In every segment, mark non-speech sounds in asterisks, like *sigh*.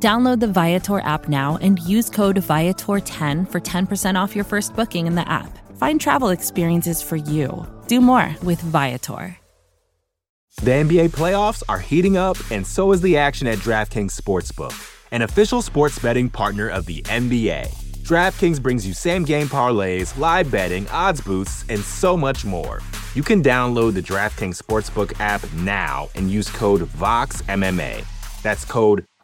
Download the Viator app now and use code Viator10 for 10% off your first booking in the app. Find travel experiences for you. Do more with Viator. The NBA playoffs are heating up, and so is the action at DraftKings Sportsbook, an official sports betting partner of the NBA. DraftKings brings you same game parlays, live betting, odds boosts, and so much more. You can download the DraftKings Sportsbook app now and use code VOXMMA. That's code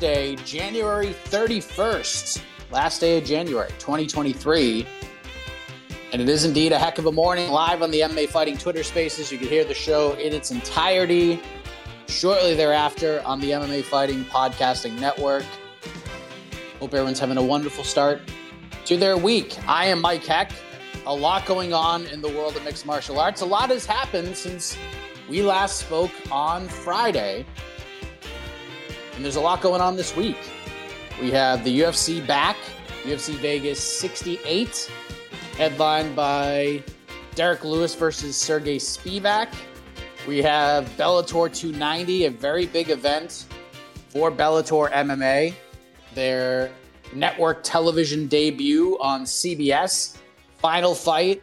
Tuesday, January 31st, last day of January 2023. And it is indeed a heck of a morning live on the MMA Fighting Twitter Spaces. You can hear the show in its entirety shortly thereafter on the MMA Fighting Podcasting Network. Hope everyone's having a wonderful start to their week. I am Mike Heck. A lot going on in the world of mixed martial arts. A lot has happened since we last spoke on Friday. And there's a lot going on this week. We have the UFC back, UFC Vegas 68, headlined by Derrick Lewis versus Sergey Spivac. We have Bellator 290, a very big event for Bellator MMA. Their network television debut on CBS. Final fight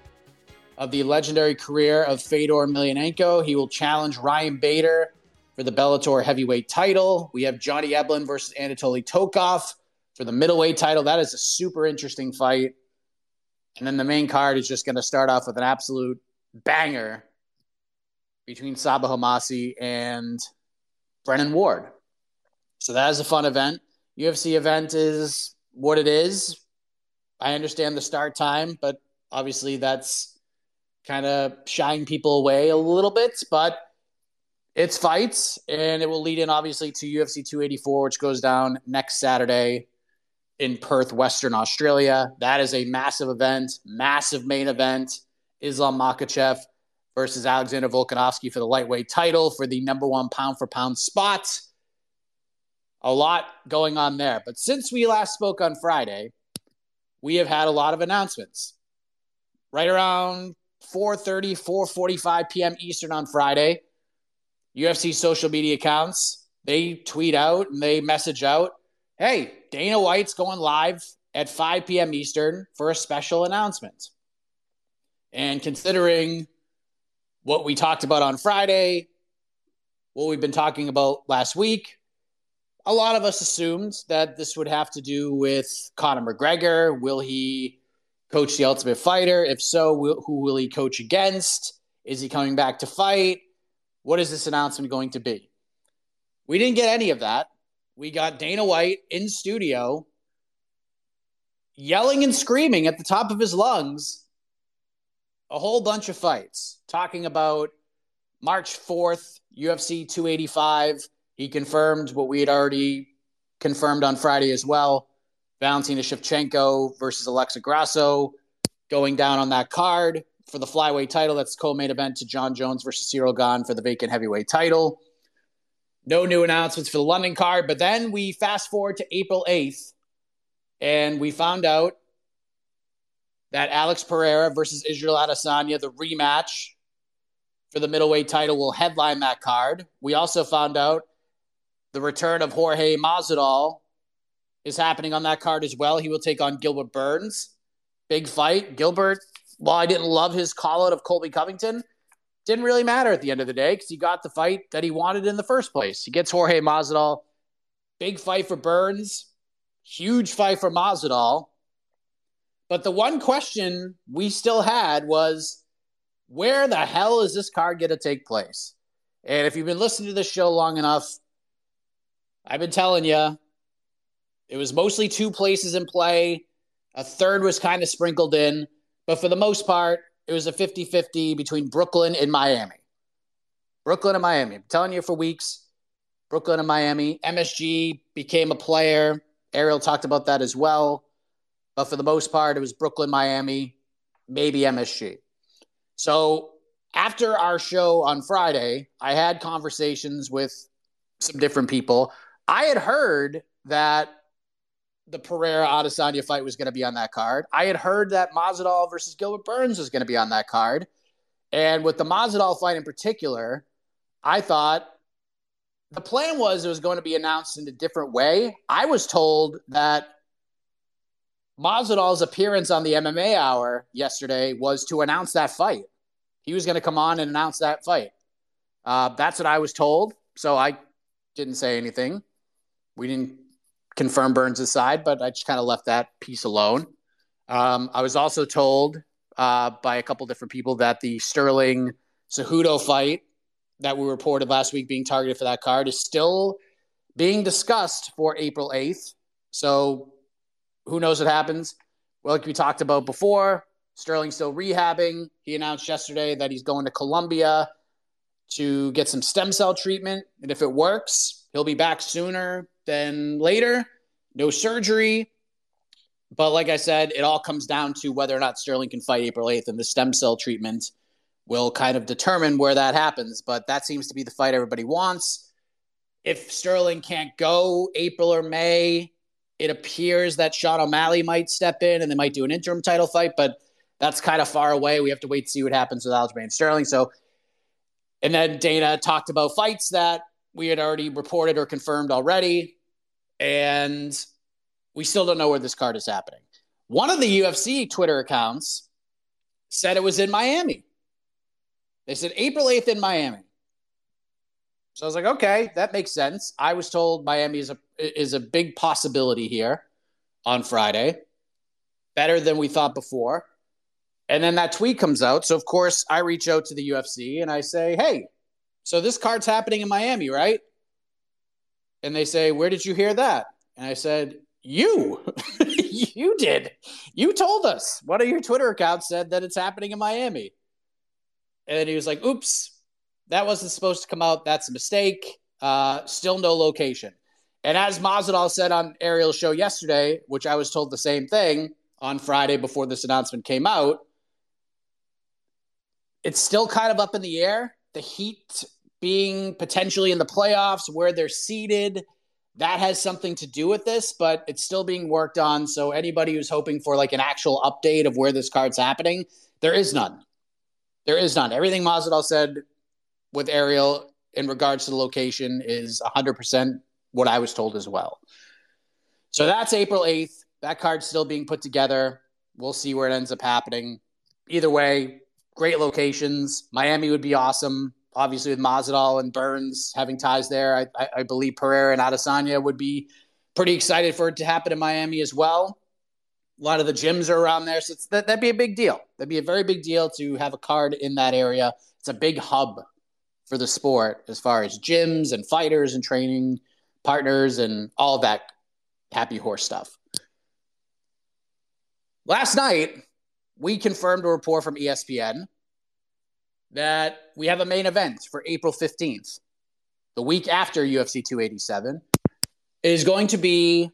of the legendary career of Fedor Emelianenko. He will challenge Ryan Bader for the Bellator heavyweight title. We have Johnny Eblen versus Anatoly Tokov for the middleweight title. That is a super interesting fight. And then the main card is just going to start off with an absolute banger between Sabah Homasi and Brennan Ward. So that is a fun event. UFC event is what it is. I understand the start time, but obviously that's kind of shying people away a little bit. But it's fights, and it will lead in obviously to UFC 284, which goes down next Saturday in Perth, Western Australia. That is a massive event, massive main event. Islam Makhachev versus Alexander Volkanovski for the lightweight title for the number one pound for pound spot. A lot going on there. But since we last spoke on Friday, we have had a lot of announcements. Right around 4:30, 4:45 p.m. Eastern on Friday, UFC social media accounts, they tweet out and they message out, hey, Dana White's going live at 5 p.m. Eastern for a special announcement. And considering what we talked about on Friday, what we've been talking about last week, a lot of us assumed that this would have to do with Conor McGregor. Will he coach the Ultimate Fighter? If so, who will he coach against? Is he coming back to fight? What is this announcement going to be? We didn't get any of that. We got Dana White in studio yelling and screaming at the top of his lungs a whole bunch of fights, talking about March 4th, UFC 285. He confirmed what we had already confirmed on Friday as well. Valentina Shevchenko versus Alexa Grasso going down on that card for the flyweight title. That's co-main event to John Jones versus Ciryl Gane for the vacant heavyweight title. No new announcements for the London card, but then we fast forward to April 8th, and we found out that Alex Pereira versus Israel Adesanya, the rematch for the middleweight title, will headline that card. We also found out the return of Jorge Masvidal is happening on that card as well. He will take on Gilbert Burns. Big fight. Gilbert, while I didn't love his call out of Colby Covington, didn't really matter at the end of the day because he got the fight that he wanted in the first place. He gets Jorge Masvidal. Big fight for Burns. Huge fight for Masvidal. But the one question we still had was where the hell is this card going to take place? And if you've been listening to this show long enough, I've been telling you it was mostly two places in play. A third was kind of sprinkled in. But for the most part, it was a 50 50 between Brooklyn and Miami. Brooklyn and Miami. I'm telling you for weeks, Brooklyn and Miami. MSG became a player. Ariel talked about that as well. But for the most part, it was Brooklyn, Miami, maybe MSG. So after our show on Friday, I had conversations with some different people. I had heard that the Pereira Adesanya fight was going to be on that card. I had heard that Masvidal versus Gilbert Burns was going to be on that card. And with the Masvidal fight in particular, I thought the plan was it was going to be announced in a different way. I was told that Masvidal's appearance on the MMA Hour yesterday was to announce that fight. He was going to come on and announce that fight. Uh, that's what I was told. So I didn't say anything. We didn't confirm Burns' aside, but I just kind of left that piece alone. Um, I was also told uh, by a couple different people that the Sterling Cejudo fight that we reported last week being targeted for that card is still being discussed for April 8th. So who knows what happens? Well, like we talked about before, Sterling's still rehabbing. He announced yesterday that he's going to Colombia to get some stem cell treatment. And if it works, he'll be back sooner than later. No surgery. But like I said, it all comes down to whether or not Sterling can fight April 8th, and the stem cell treatment will kind of determine where that happens. But that seems to be the fight everybody wants. If Sterling can't go April or May, it appears that Sean O'Malley might step in and they might do an interim title fight, but that's kind of far away. We have to wait to see what happens with Aljamain Sterling. So, and then Dana talked about fights that we had already reported or confirmed already and we still don't know where this card is happening. One of the UFC Twitter accounts said it was in Miami. They said April 8th in Miami. So I was like, okay, that makes sense. I was told Miami is a is a big possibility here on Friday. Better than we thought before. And then that tweet comes out. So of course I reach out to the UFC and I say, hey, so this card's happening in Miami, right? And they say, Where did you hear that? And I said, You. *laughs* you did. You told us. One of your Twitter accounts said that it's happening in Miami. And he was like, Oops, that wasn't supposed to come out. That's a mistake. Uh, still no location. And as Masvidal said on Ariel's show yesterday, which I was told the same thing on Friday before this announcement came out, it's still kind of up in the air. The Heat being potentially in the playoffs, where they're seated. That has something to do with this, but it's still being worked on. So anybody who's hoping for like an actual update of where this card's happening, there is none. There is none. Everything Masvidal said with Ariel in regards to the location is 100% what I was told as well. So that's April 8th. That card's still being put together. We'll see where it ends up happening. Either way, great locations. Miami would be awesome obviously with Masvidal and Burns having ties there, I, I, I, believe Pereira and Adesanya would be pretty excited for it to happen in Miami as well. A lot of the gyms are around there, so that, that'd be a big deal. That'd be a very big deal to have a card in that area. It's a big hub for the sport as far as gyms and fighters and training partners and all that happy horse stuff. Last night, we confirmed a report from ESPN that we have a main event for April 15th, the week after UFC 287. is going to be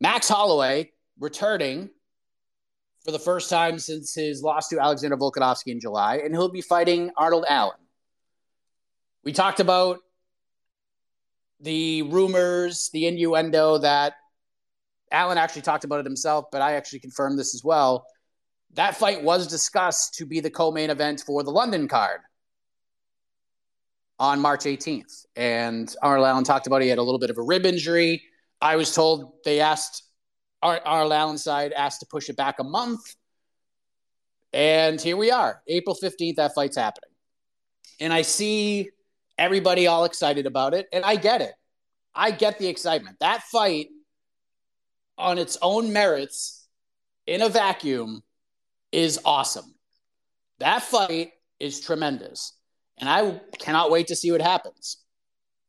Max Holloway returning for the first time since his loss to Alexander Volkanovski in July, and he'll be fighting Arnold Allen. We talked about the rumors, the innuendo that Allen actually talked about it himself, but I actually confirmed this as well. That fight was discussed to be the co main event for the London card on March 18th. And Arnold Allen talked about he had a little bit of a rib injury. I was told they asked, Arnold Allen side asked to push it back a month. And here we are, April 15th, that fight's happening. And I see everybody all excited about it. And I get it. I get the excitement. That fight on its own merits in a vacuum is awesome. That fight is tremendous. And I cannot wait to see what happens.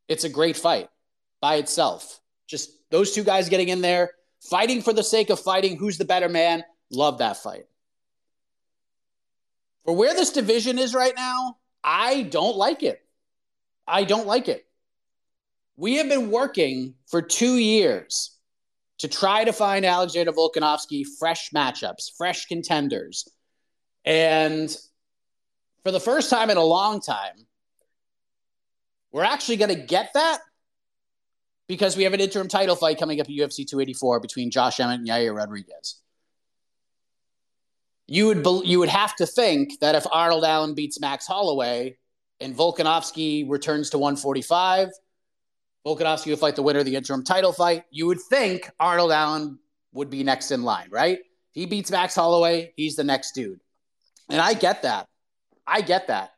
It's a great fight by itself. Just those two guys getting in there, fighting for the sake of fighting. Who's the better man? Love that fight. For where this division is right now, I don't like it. I don't like it. We have been working for two years to try to find Alexander Volkanovski fresh matchups, fresh contenders. And for the first time in a long time, we're actually going to get that because we have an interim title fight coming up at UFC 284 between Josh Emmett and Yair Rodriguez. You would be, you would have to think that if Arnold Allen beats Max Holloway and Volkanovski returns to 145, Volkanovski will fight the winner of the interim title fight. You would think Arnold Allen would be next in line, right? He beats Max Holloway, he's the next dude. And I get that. I get that.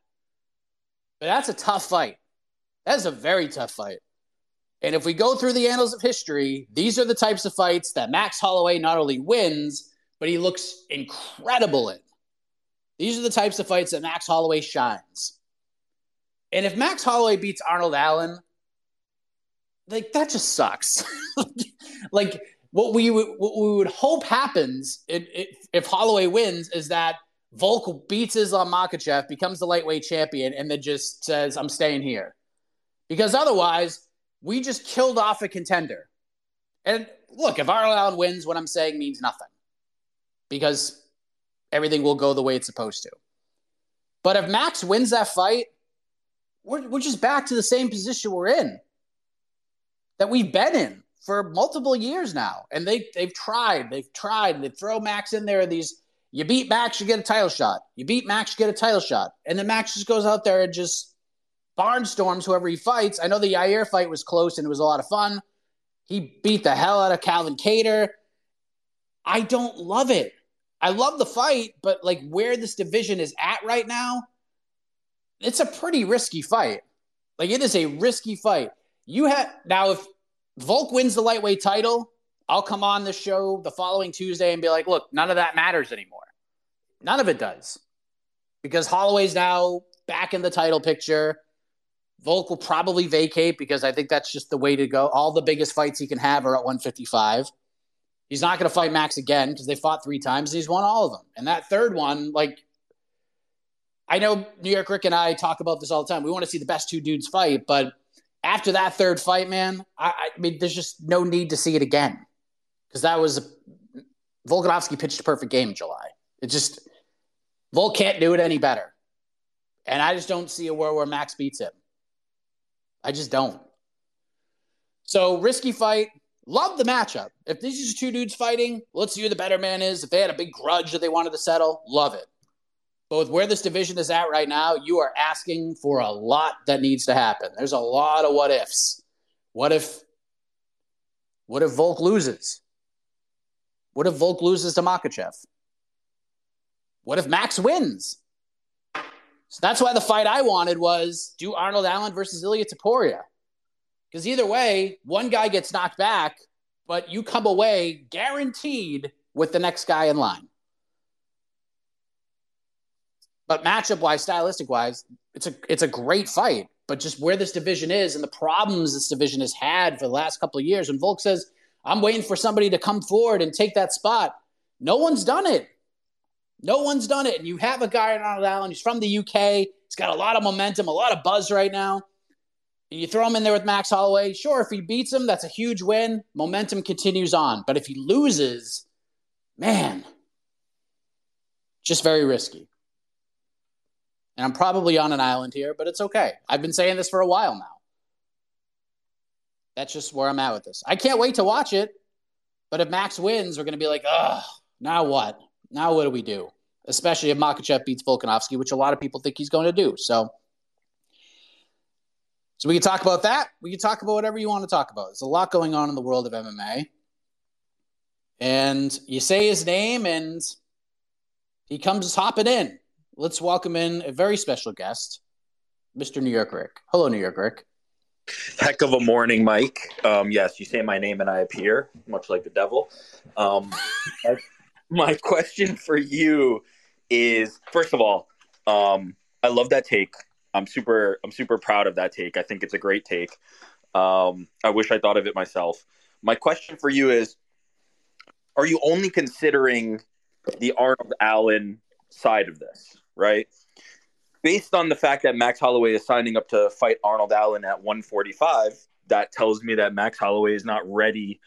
But that's a tough fight. That is a very tough fight. And if we go through the annals of history, these are the types of fights that Max Holloway not only wins, but he looks incredible in. These are the types of fights that Max Holloway shines. And if Max Holloway beats Arnold Allen, like that just sucks. *laughs* like what we would what we would hope happens if, if Holloway wins is that Volk beats Islam Makhachev, becomes the lightweight champion, and then just says, "I'm staying here," because otherwise we just killed off a contender. And look, if Allen wins, what I'm saying means nothing because everything will go the way it's supposed to. But if Max wins that fight, we're, we're just back to the same position we're in that we've been in for multiple years now. And they they've tried, they've tried, they throw Max in there. These you beat Max, you get a title shot. You beat Max, you get a title shot. And then Max just goes out there and just barnstorms whoever he fights. I know the Yair fight was close and it was a lot of fun. He beat the hell out of Calvin Kattar. I don't love it. I love the fight, but like where this division is at right now, it's a pretty risky fight. Like it is a risky fight. You have now if Volk wins the lightweight title, I'll come on the show the following Tuesday and be like, look, none of that matters anymore. None of it does. Because Holloway's now back in the title picture. Volk will probably vacate because I think that's just the way to go. All the biggest fights he can have are at 155. He's not going to fight Max again because they fought three times and he's won all of them. And that third one, like, I know New York Rick and I talk about this all the time. We want to see the best two dudes fight, but after that third fight, man, I, I mean, there's just no need to see it again because that was Volkanovski pitched a perfect game in July. It just Volk can't do it any better, and I just don't see a world where Max beats him. I just don't. So risky fight. Love the matchup. If these are two dudes fighting, let's see who the better man is. If they had a big grudge that they wanted to settle, love it. But with where this division is at right now, you are asking for a lot that needs to happen. There's a lot of what ifs. What if what if Volk loses? What if Volk loses to Makhachev? What if Max wins? So that's why the fight I wanted was do Arnold Allen versus Ilia Topuria. Because either way, one guy gets knocked back, but you come away guaranteed with the next guy in line. But matchup wise, stylistic wise, it's a it's a great fight. But just where this division is and the problems this division has had for the last couple of years, and Volk says, I'm waiting for somebody to come forward and take that spot. No one's done it. No one's done it. And you have a guy in Arnold Allen, he's from the UK. He's got a lot of momentum, a lot of buzz right now. And you throw him in there with Max Holloway. Sure, if he beats him, that's a huge win. Momentum continues on. But if he loses, man, Just very risky. And I'm probably on an island here, but it's okay. I've been saying this for a while now. That's just where I'm at with this. I can't wait to watch it. But if Max wins, we're going to be like, oh, now what? Now what do we do? Especially if Makhachev beats Volkanovski, which a lot of people think he's going to do. So, so we can talk about that. We can talk about whatever you want to talk about. There's a lot going on in the world of MMA. And you say his name, and he comes hopping in. Let's welcome in a very special guest, Mr. New York Rick. Hello, New York Rick. Heck of a morning, Mike. Um, yes, you say my name and I appear, much like the devil. Um, *laughs* my, question for you is: first of all, um, I love that take. I'm super. I'm super proud of that take. I think it's a great take. Um, I wish I thought of it myself. My question for you is: Are you only considering the Arnold Allen side of this, right? based on the fact that Max Holloway is signing up to fight Arnold Allen at 145, that tells me that Max Holloway is not ready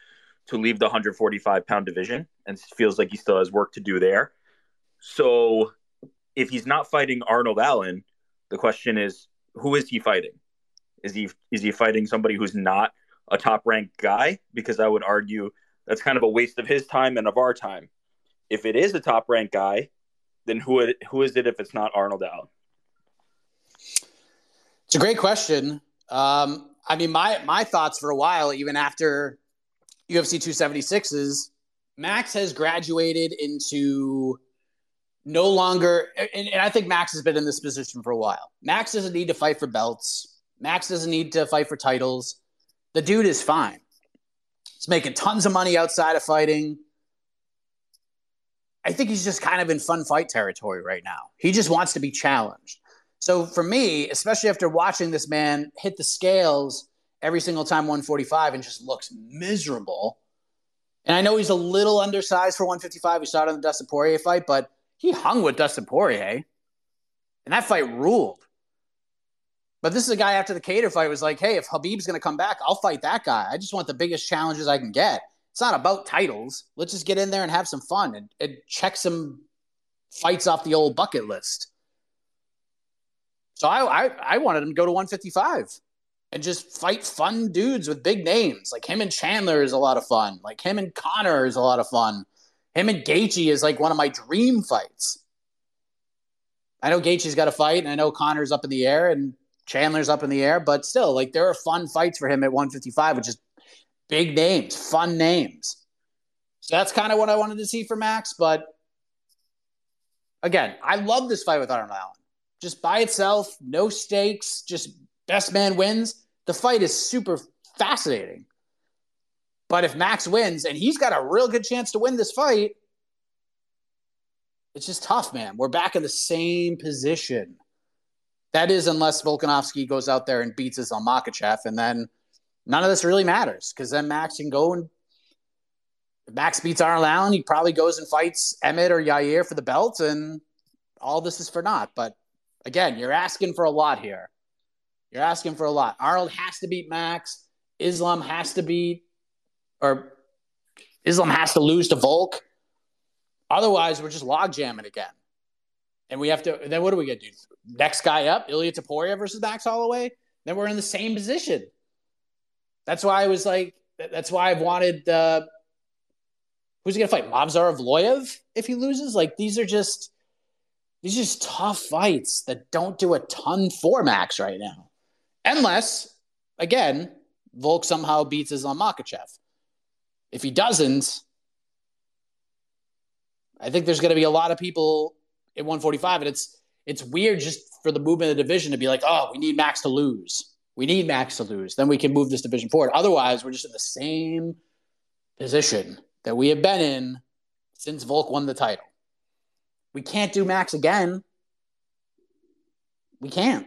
to leave the 145 pound division and feels like he still has work to do there. So if he's not fighting Arnold Allen, the question is who is he fighting? Is he is he fighting somebody who's not a top ranked guy? Because I would argue that's kind of a waste of his time and of our time. If it is a top ranked guy, then who who is it if it's not Arnold Allen? It's a great question. Um, I mean, my my thoughts for a while, even after UFC 276, is Max has graduated into no longer, and, and I think Max has been in this position for a while. Max doesn't need to fight for belts. Max doesn't need to fight for titles. The dude is fine. He's making tons of money outside of fighting. I think he's just kind of in fun fight territory right now. He just wants to be challenged. So for me, especially after watching this man hit the scales every single time 145 and just looks miserable. And I know he's a little undersized for 155. We saw it in the Dustin Poirier fight, but he hung with Dustin Poirier. And that fight ruled. But this is a guy after the Kattar fight was like, hey, if Khabib's going to come back, I'll fight that guy. I just want the biggest challenges I can get. It's not about titles. Let's just get in there and have some fun and, and check some fights off the old bucket list. So I, I, I wanted him to go to 155 and just fight fun dudes with big names. Like him and Chandler is a lot of fun. Like him and Conor is a lot of fun. Him and Gaethje is like one of my dream fights. I know Gaethje's got a fight, and I know Conor's up in the air and Chandler's up in the air, but still, like there are fun fights for him at 155, which is big names, fun names. So that's kind of what I wanted to see for Max. But again, I love this fight with Arnold Allen just by itself, no stakes, just best man wins. The fight is super fascinating. But if Max wins, and he's got a real good chance to win this fight, it's just tough, man. We're back in the same position. That is, unless Volkanovski goes out there and beats Islam Makhachev, and then none of this really matters because then Max can go and Max beats Arnold Allen, he probably goes and fights Emmett or Yair for the belt, and all this is for naught. But Again, you're asking for a lot here. You're asking for a lot. Arnold has to beat Max. Islam has to beat, or Islam has to lose to Volk. Otherwise, we're just log jamming again. And we have to, then what are we going to do? Next guy up, Ilia Topuria versus Max Holloway? Then we're in the same position. That's why I was like, that's why I've wanted, uh, who's he going to fight? Movsar Evloev if he loses? Like, these are just, these are just tough fights that don't do a ton for Max right now. Unless, again, Volk somehow beats Islam Makhachev. If he doesn't, I think there's going to be a lot of people at 145, and it's it's weird just for the movement of the division to be like, oh, we need Max to lose. We need Max to lose. Then we can move this division forward. Otherwise, we're just in the same position that we have been in since Volk won the title. We can't do Max again. We can't.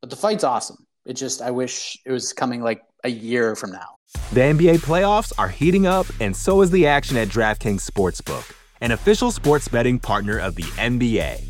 But the fight's awesome. It just, I wish it was coming like a year from now. The NBA playoffs are heating up, and so is the action at DraftKings Sportsbook, an official sports betting partner of the NBA.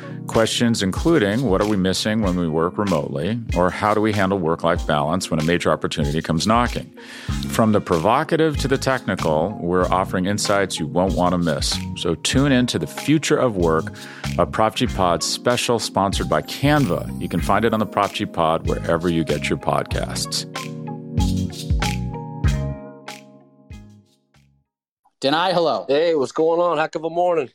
Questions including what are we missing when we work remotely, or how do we handle work life balance when a major opportunity comes knocking? From the provocative to the technical, we're offering insights you won't want to miss. So tune in to the future of work, a Prop G Pod special sponsored by Canva. You can find it on the Prop G Pod wherever you get your podcasts. Deny hello. Hey, what's going on? Heck of a morning.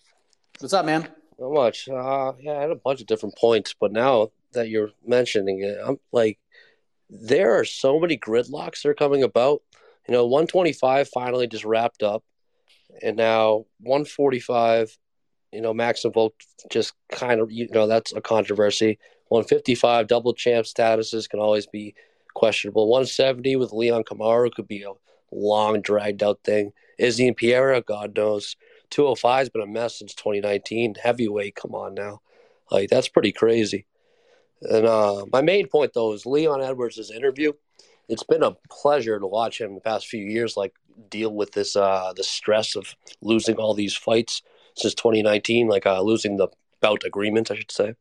What's up, man? Not much. Uh, yeah, I had a bunch of different points, but now that you're mentioning it, I'm like, there are so many gridlocks that are coming about. You know, 125 finally just wrapped up, and now 145, you know, maximum vote just kind of, you know, that's a controversy. 155 double champ statuses can always be questionable. 170 with Leon Kamaru could be a long, dragged out thing. Izzy and Pereira, God knows. 205 has been a mess since 2019. Heavyweight, come on now. Like, that's pretty crazy. And uh, my main point, though, is Leon Edwards' interview. It's been a pleasure to watch him the past few years, like, deal with this, uh, the stress of losing all these fights since 2019, like uh, losing the bout agreement, I should say.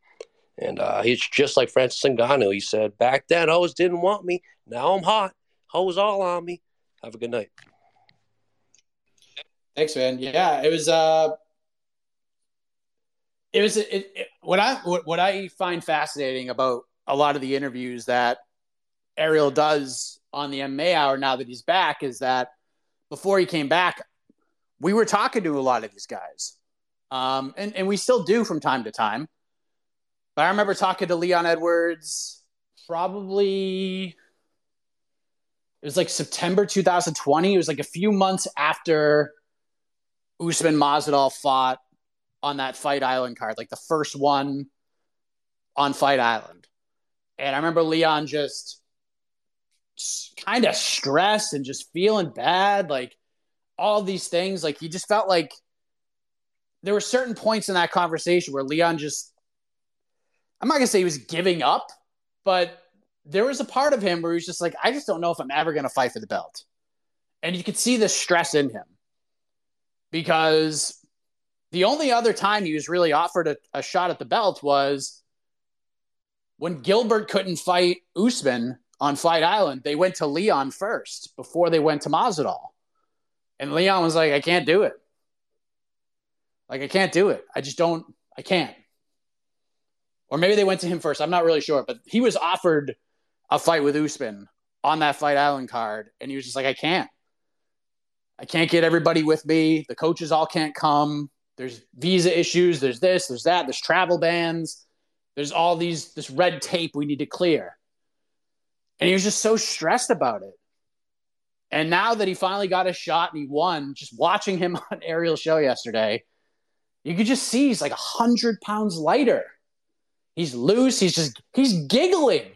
And uh, he's just like Francis Ngannou. He said, back then, hoes didn't want me. Now I'm hot. Hoes all on me. Have a good night. Thanks, man. Yeah, it was. Uh, it was it, it, what I what, what I find fascinating about a lot of the interviews that Ariel does on the MMA Hour now that he's back is that before he came back, we were talking to a lot of these guys, um, and and we still do from time to time. But I remember talking to Leon Edwards probably it was like September 2020. It was like a few months after Usman Masvidal fought on that Fight Island card, like the first one on Fight Island. And I remember Leon just kind of stressed and just feeling bad, like all these things. Like he just felt like there were certain points in that conversation where Leon just, I'm not going to say he was giving up, but there was a part of him where he was just like, I just don't know if I'm ever going to fight for the belt. And you could see the stress in him because the only other time he was really offered a, a shot at the belt was when Gilbert couldn't fight Usman on Fight Island. They went to Leon first before they went to Masvidal, and Leon was like, "I can't do it. Like I can't do it. I just don't. I can't." Or maybe they went to him first. I'm not really sure, but he was offered a fight with Usman on that Fight Island card, and he was just like, "I can't. I can't get everybody with me. The coaches all can't come. There's visa issues. There's this, there's that, there's travel bans. There's all these, this red tape we need to clear. And he was just so stressed about it. And now that he finally got a shot and he won, just watching him *laughs* on Ariel's show yesterday, you could just see he's like a hundred pounds lighter. He's loose. He's just, he's giggling.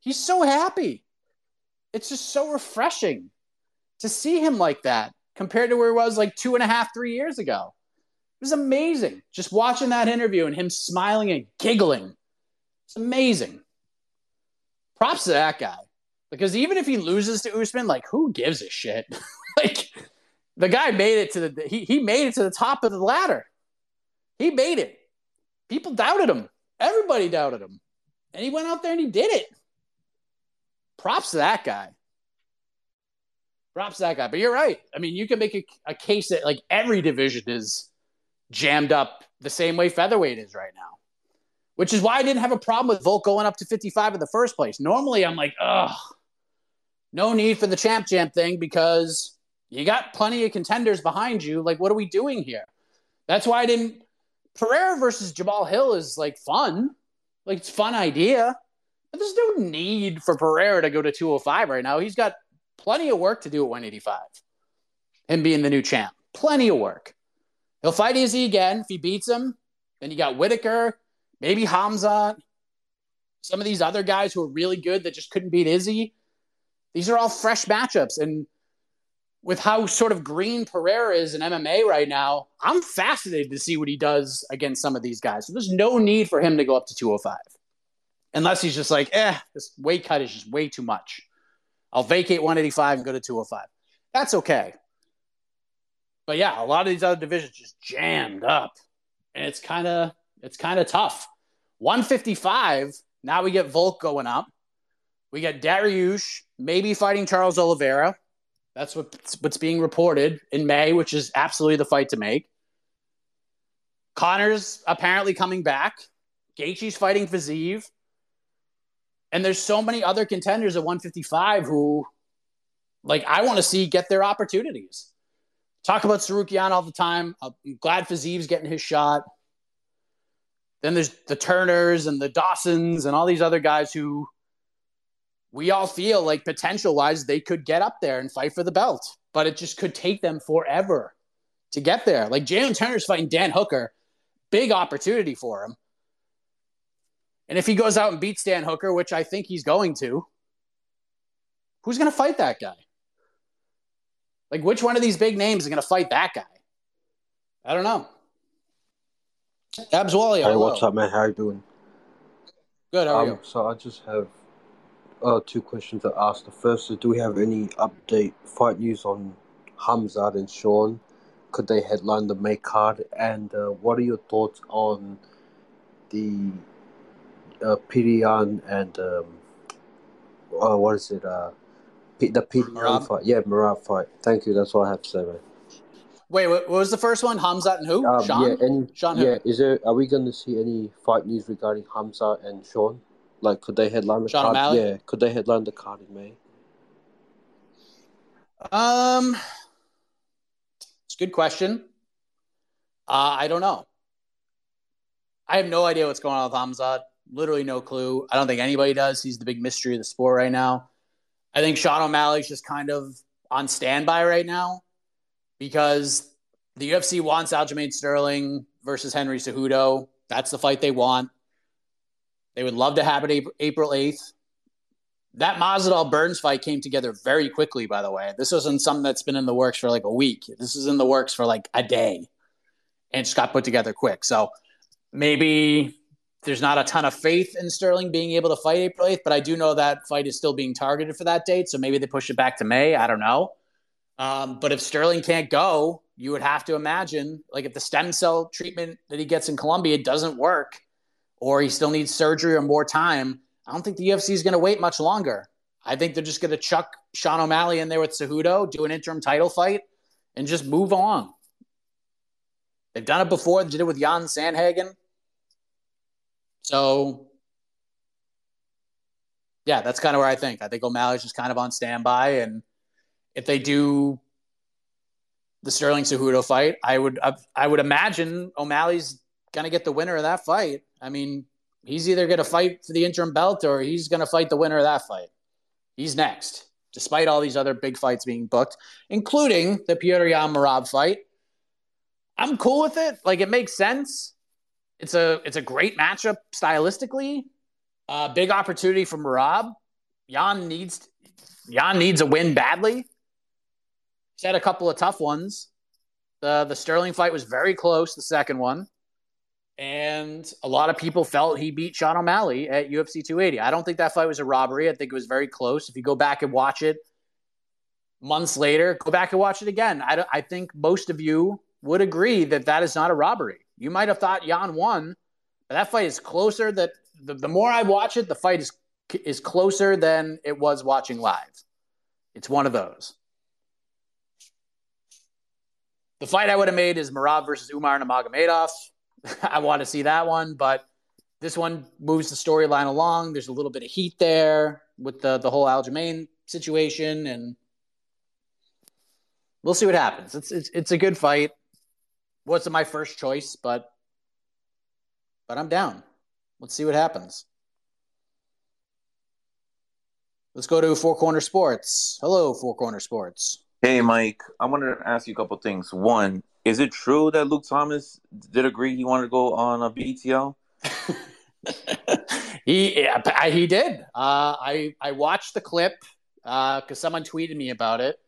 He's so happy. It's just so refreshing to see him like that compared to where he was like two and a half, three years ago. It was amazing just watching that interview and him smiling and giggling. It's amazing. Props to that guy. Because even if he loses to Usman, like who gives a shit? *laughs* like the guy made it to the he, he made it to the top of the ladder. He made it. People doubted him. Everybody doubted him. And he went out there and he did it. props to that guy. Props that guy. But you're right. I mean, you can make a, a case that like every division is jammed up the same way featherweight is right now, which is why I didn't have a problem with Volk going up to 55 in the first place. Normally, I'm like, ugh, no need for the champ jam thing because you got plenty of contenders behind you. Like, what are we doing here? That's why I didn't. Pereira versus Jamahal Hill is like fun. Like, it's fun idea. But there's no need for Pereira to go to 205 right now. He's got plenty of work to do at 185. Him being the new champ. Plenty of work. He'll fight Izzy again. If he beats him, then you got Whittaker, maybe Hamza, some of these other guys who are really good that just couldn't beat Izzy. These are all fresh matchups. And with how sort of green Pereira is in MMA right now, I'm fascinated to see what he does against some of these guys. So there's no need for him to go up to 205 unless he's just like, eh, this weight cut is just way too much. I'll vacate 185 and go to 205. That's okay. But yeah, a lot of these other divisions just jammed up. And it's kind of it's kind of tough. 155, now we get Volk going up. We get Dariush maybe fighting Charles Oliveira. That's what's, what's being reported in May, which is absolutely the fight to make. Conor's apparently coming back. Gaethje's fighting Fiziev. And there's so many other contenders at 155 who, like, I want to see get their opportunities. Talk about Tsarukyan all the time. I'm glad Fiziev's getting his shot. Then there's the Turners and the Dawsons and all these other guys who we all feel like potential wise they could get up there and fight for the belt, but it just could take them forever to get there. Like Jalen Turner's fighting Dan Hooker, big opportunity for him. And if he goes out and beats Dan Hooker, which I think he's going to, who's going to fight that guy? Like, which one of these big names is going to fight that guy? I don't know. Abs Wally, Hey, what's up, man? How you doing? Good, how are Um, you? so I just have uh two questions to ask. The first is, do we have any update fight news on Hamzat and Sean? Could they headline the May card? And uh, what are your thoughts on the uh, Pirian and um, uh, what is it? Uh, P- the Pirian Merab? fight. Yeah, Merab fight. Thank you. That's all I have to say, man. Wait, what, what was the first one? Hamzat and who? Um, Sean? yeah, any, Sean who? yeah. Is there? Are we going to see any fight news regarding Hamza and Sean? Like, could they headline the Sean card? O'Malley? Yeah, could they headline the card in May? Um, it's a good question. Uh, I don't know. I have no idea what's going on with Hamzat. Literally no clue. I don't think anybody does. He's the big mystery of the sport right now. I think Sean O'Malley's just kind of on standby right now because the UFC wants Aljamain Sterling versus Henry Cejudo. That's the fight they want. They would love to have it April- April 8th. That Masvidal Burns fight came together very quickly, by the way. This wasn't something that's been in the works for like a week. This is in the works for like a day and just got put together quick. So maybe there's not a ton of faith in Sterling being able to fight April 8th, but I do know that fight is still being targeted for that date. So maybe they push it back to May. I don't know. Um, but if Sterling can't go, you would have to imagine, like if the stem cell treatment that he gets in Colombia doesn't work, or he still needs surgery or more time, I don't think the UFC is going to wait much longer. I think they're just going to chuck Sean O'Malley in there with Cejudo, do an interim title fight, and just move on. They've done it before. They did it with Yan Sandhagen. So, yeah, that's kind of where I think. I think O'Malley's just kind of on standby, and if they do the Sterling Cejudo fight, I would I would imagine O'Malley's going to get the winner of that fight. I mean, he's either going to fight for the interim belt or he's going to fight the winner of that fight. He's next, despite all these other big fights being booked, including the Petr Yan Merab fight. I'm cool with it. Like it makes sense. It's a it's a great matchup stylistically. Uh, big opportunity for Merab. Yan needs Yan needs a win badly. He's had a couple of tough ones. The the Sterling fight was very close, the second one. And a lot of people felt he beat Sean O'Malley at UFC 280. I don't think that fight was a robbery. I think it was very close. If you go back and watch it months later, go back and watch it again. I, I think most of you would agree that that is not a robbery. You might have thought Yan won, but that fight is closer. That the, the more I watch it, the fight is is closer than it was watching live. It's one of those. The fight I would have made is Merab versus Umar Nurmagomedov. *laughs* I want to see that one, but this one moves the storyline along. There's a little bit of heat there with the the whole Aljamain situation, and we'll see what happens. It's it's it's a good fight. Wasn't my first choice, but but I'm down. Let's see what happens. Let's go to Four Corner Sports. Hello, Four Corner Sports. Hey, Mike. I wanted to ask you a couple things. One, is it true that Luke Thomas did agree he wanted to go on a BTL? *laughs* he he did. Uh, I I watched the clip because uh, someone tweeted me about it,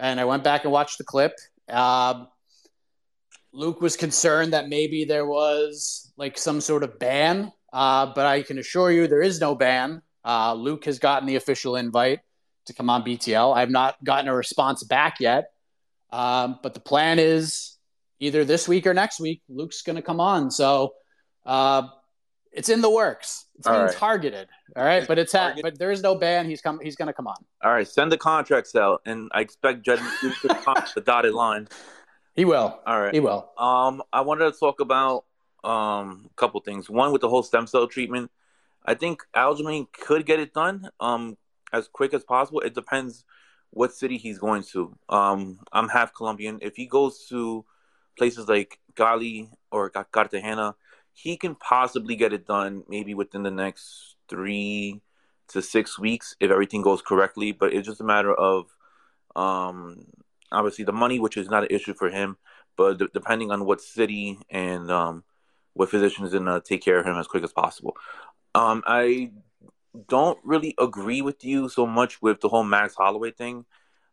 and I went back and watched the clip. Uh, Luke was concerned that maybe there was like some sort of ban, uh, but I can assure you there is no ban. Uh, Luke has gotten the official invite to come on BTL. I have not gotten a response back yet, um, but the plan is either this week or next week. Luke's going to come on, so uh, it's in the works. It's all being right. targeted. All right, but it's ha- but there is no ban. He's come. He's going to come on. All right, send the contracts out, and I expect Jed to *laughs* cross the dotted line. He will. All right, he will. Um, I wanted to talk about um a couple things. One with the whole stem cell treatment. I think Aljamain could get it done um as quick as possible. It depends what city he's going to. Um, I'm half Colombian. If he goes to places like Cali or Cartagena, he can possibly get it done maybe within the next three to six weeks if everything goes correctly. But it's just a matter of um, obviously the money, which is not an issue for him, but depending on what city and um, what physician is going to take care of him as quick as possible. Um, I don't really agree with you so much with the whole Max Holloway thing.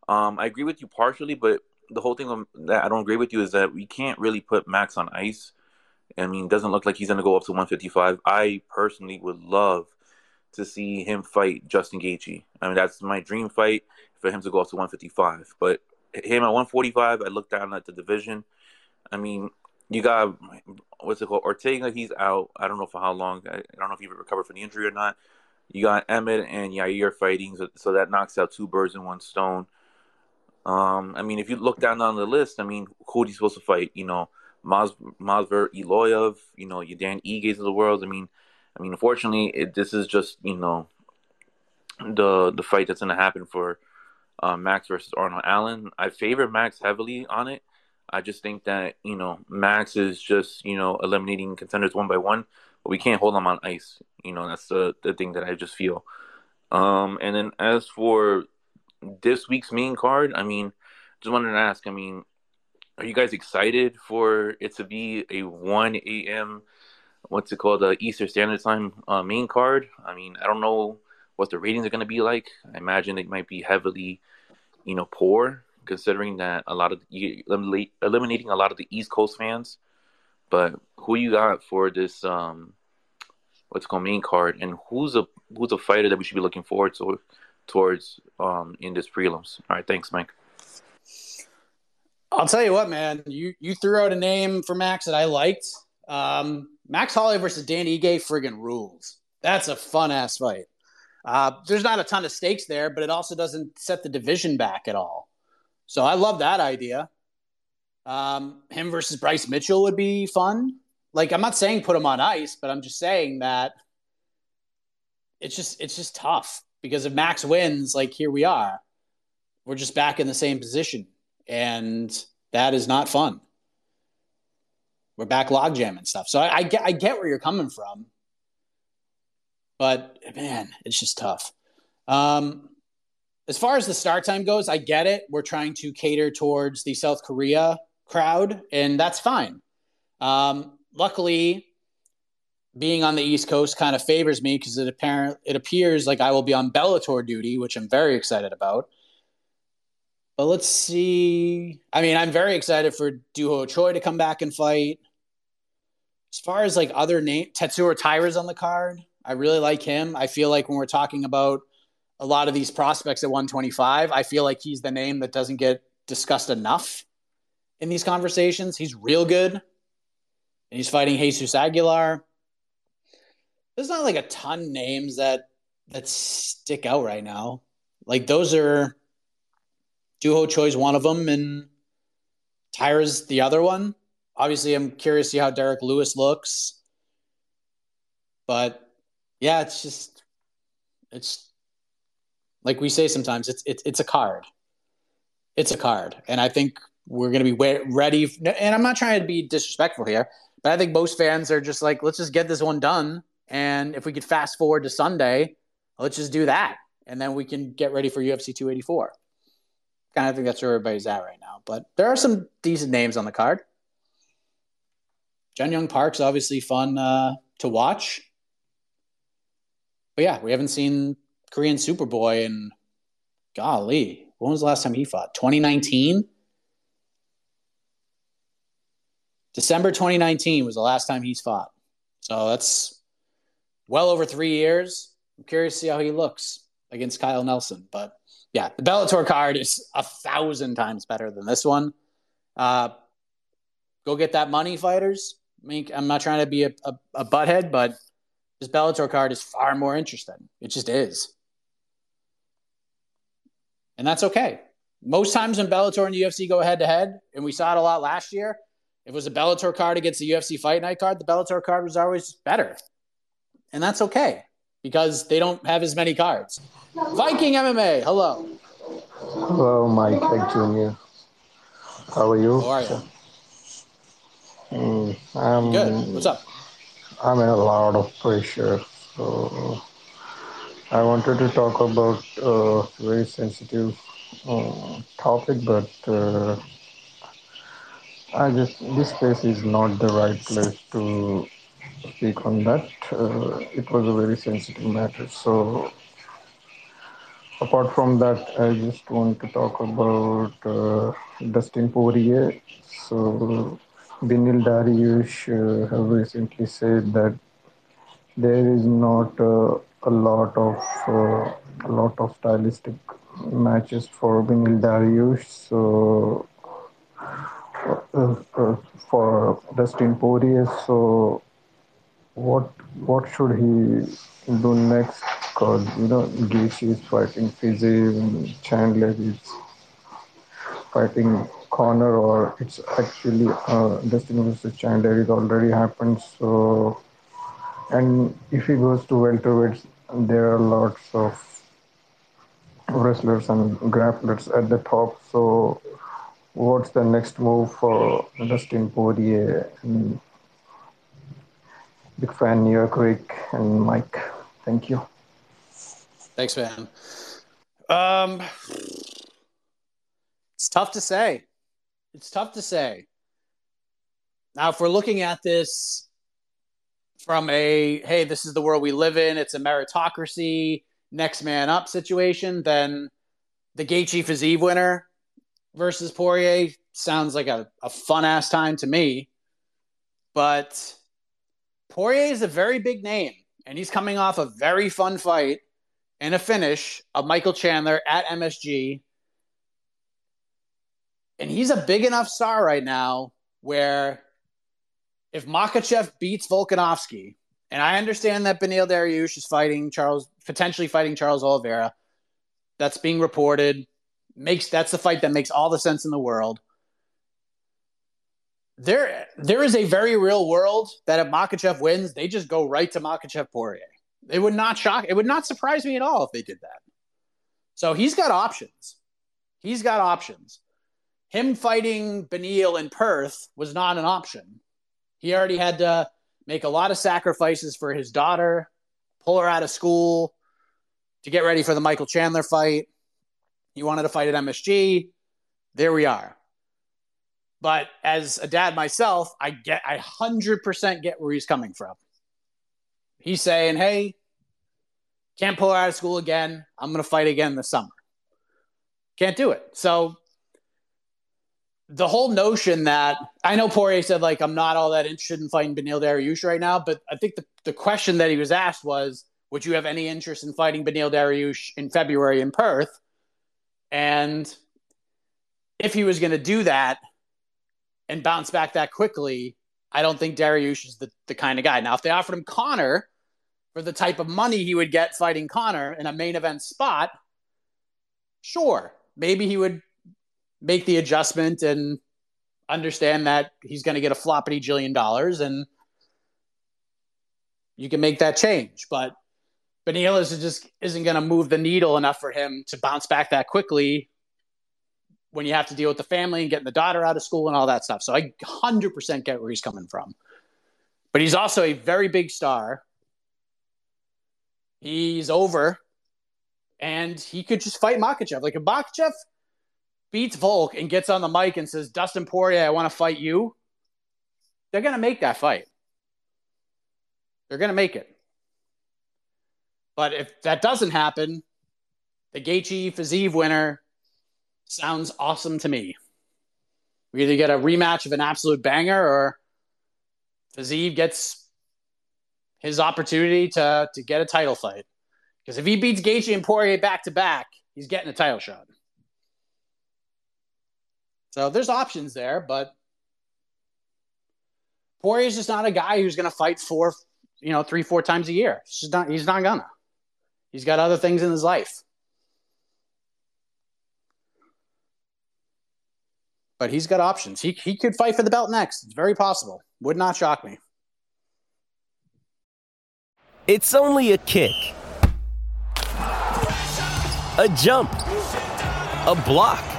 Um, I agree with you partially, but the whole thing that I don't agree with you is that we can't really put Max on ice. I mean, doesn't look like he's going to go up to 155. I personally would love to see him fight Justin Gaethje. I mean, that's my dream fight for him to go up to 155. But him at 145, I look down at the division. I mean, you got what's it called? Ortega, he's out. I don't know for how long. I, don't know if he recovered from the injury or not. You got Emmett and Yair fighting, so, so that knocks out two birds in one stone. Um, I mean, if you look down on the list, I mean, who are you supposed to fight? You know, Maz, Movsar Evloev, you know, your Dan Iges of the world. I mean, I mean, unfortunately, it, this is just you know the the fight that's going to happen for uh, Max versus Arnold Allen. I favor Max heavily on it I just think that you know Max is just you know eliminating contenders one by one, but we can't hold them on ice. You know that's the the thing that I just feel. Um, and then as for this week's main card, I mean, just wanted to ask. I mean, are you guys excited for it to be a one a.m. What's it called? The Eastern Standard Time uh, main card. I mean, I don't know what the ratings are going to be like. I imagine it might be heavily, you know, poor considering that a lot of you eliminating a lot of the East Coast fans. But who you got for this um what's called main card and who's a who's a fighter that we should be looking forward to towards um in this prelims. All right, thanks, Mike. I'll tell you what, man. You you threw out a name for Max that I liked. Um, Max Holloway versus Dan Ige friggin' rules. That's a fun ass fight. Uh, there's not a ton of stakes there, but it also doesn't set the division back at all. So I love that idea. Um, him versus Bryce Mitchell would be fun. Like I'm not saying put him on ice, but I'm just saying that it's just it's just tough because if Max wins, like here we are, we're just back in the same position, and that is not fun. We're back log jamming stuff. So I, I get I get where you're coming from, but man, it's just tough. Um, as far as the start time goes, I get it. We're trying to cater towards the South Korea crowd, and that's fine. Um, luckily, being on the East Coast kind of favors me because it apparent it appears like I will be on Bellator duty, which I'm very excited about. But let's see. I mean, I'm very excited for Doo Ho Choi to come back and fight. As far as like other name, Tetsuya Taira's on the card. I really like him. I feel like when we're talking about a lot of these prospects at 125. I feel like he's the name that doesn't get discussed enough in these conversations. He's real good. And he's fighting Jesus Aguilar. There's not like a ton names that that stick out right now. Like those are Doo Ho Choi's one of them, and Taira's the other one. Obviously, I'm curious to see how Derrick Lewis looks, but yeah, it's just it's like we say sometimes. It's it's it's a card. It's a card, and I think we're going to be ready. And I'm not trying to be disrespectful here, but I think most fans are just like, let's just get this one done. And if we could fast forward to Sunday, let's just do that. And then we can get ready for UFC 284. Kind of think that's where everybody's at right now. But there are some decent names on the card. Jun Yong Park's obviously fun uh, to watch. But yeah, we haven't seen Korean Superboy in golly. When was the last time he fought? 2019? December 2019 was the last time he's fought. So that's well over three years. I'm curious to see how he looks against Kyle Nelson. But yeah, the Bellator card is a thousand times better than this one. Uh, go get that money, fighters. I mean, I'm not trying to be a, a, a butthead, but this Bellator card is far more interesting. It just is. And that's okay. Most times when Bellator and UFC go head to head, and we saw it a lot last year, if it was a Bellator card against the UFC Fight Night card, the Bellator card was always better. And that's okay because they don't have as many cards. Viking MMA, hello. Hello, Mike Jr. How are you? How are you? Mm, I'm good. What's up? I'm in a lot of pressure. So I wanted to talk about a very sensitive uh, topic, but uh, I just this place is not the right place to speak on that. Uh, it was a very sensitive matter. So apart from that, I just want to talk about uh, Dustin Poirier. So Beneil Dariush uh, have recently said that there is not uh, a lot of uh, a lot of stylistic matches for Beneil Dariush. So uh, uh, for Dustin Poirier. So, what what should he do next? Because you know, Gaethje is fighting Fiziev, Chandler is fighting Conor, or it's actually uh, Dustin versus Chandler. It already happened. So, and if he goes to welterweights, there are lots of wrestlers and grapplers at the top. So what's the next move for Dustin Poirier and big fan York Rick and Mike. Thank you. Thanks, man. Um, it's tough to say. It's tough to say. Now, if we're looking at this from a hey, this is the world we live in, it's a meritocracy, next man up situation, then the Gaethje Fiziev winner versus Poirier sounds like a, a fun ass time to me. But Poirier is a very big name, and he's coming off a very fun fight and a finish of Michael Chandler at MSG. And he's a big enough star right now where if Makhachev beats Volkanovski, and I understand that Beneil Dariush is fighting Charles, potentially fighting Charles Oliveira. That's being reported makes that's the fight that makes all the sense in the world. There, there is a very real world that if Makhachev wins, they just go right to Makhachev Poirier. It would not shock. It would not surprise me at all if they did that. So he's got options. He's got options. Him fighting Beneil in Perth was not an option. He already had to make a lot of sacrifices for his daughter, pull her out of school to get ready for the Michael Chandler fight. He wanted to fight at MSG. There we are. But as a dad myself, I get I 100% get where he's coming from. He's saying, "Hey, can't pull her out of school again. I'm going to fight again this summer." Can't do it. So the whole notion that I know Poirier said like I'm not all that interested in fighting Beneil Dariush right now, but I think the, the question that he was asked was, would you have any interest in fighting Beneil Dariush in February in Perth? And if he was going to do that and bounce back that quickly, I don't think Dariush is the, the kind of guy. Now, if they offered him Conor for the type of money he would get fighting Conor in a main event spot, sure, maybe he would make the adjustment and understand that he's going to get a floppity jillion dollars and you can make that change. But Beneil is just isn't going to move the needle enough for him to bounce back that quickly when you have to deal with the family and getting the daughter out of school and all that stuff. So I 100% get where he's coming from. But he's also a very big star. He's over and he could just fight Makhachev. Like if Makhachev beats Volk and gets on the mic and says, Dustin Poirier, I want to fight you, they're going to make that fight. They're going to make it. But if that doesn't happen, the Gaethje Fiziev winner sounds awesome to me. We either get a rematch of an absolute banger or Fiziev gets his opportunity to, to get a title fight. Because if he beats Gaethje and Poirier back to back, he's getting a title shot. So there's options there, but Poirier's just not a guy who's going to fight four, you know, three, four times a year. He's not. He's not gonna. He's got other things in his life. But he's got options. He he could fight for the belt next. It's very possible. Would not shock me. It's only a kick, a jump, a block.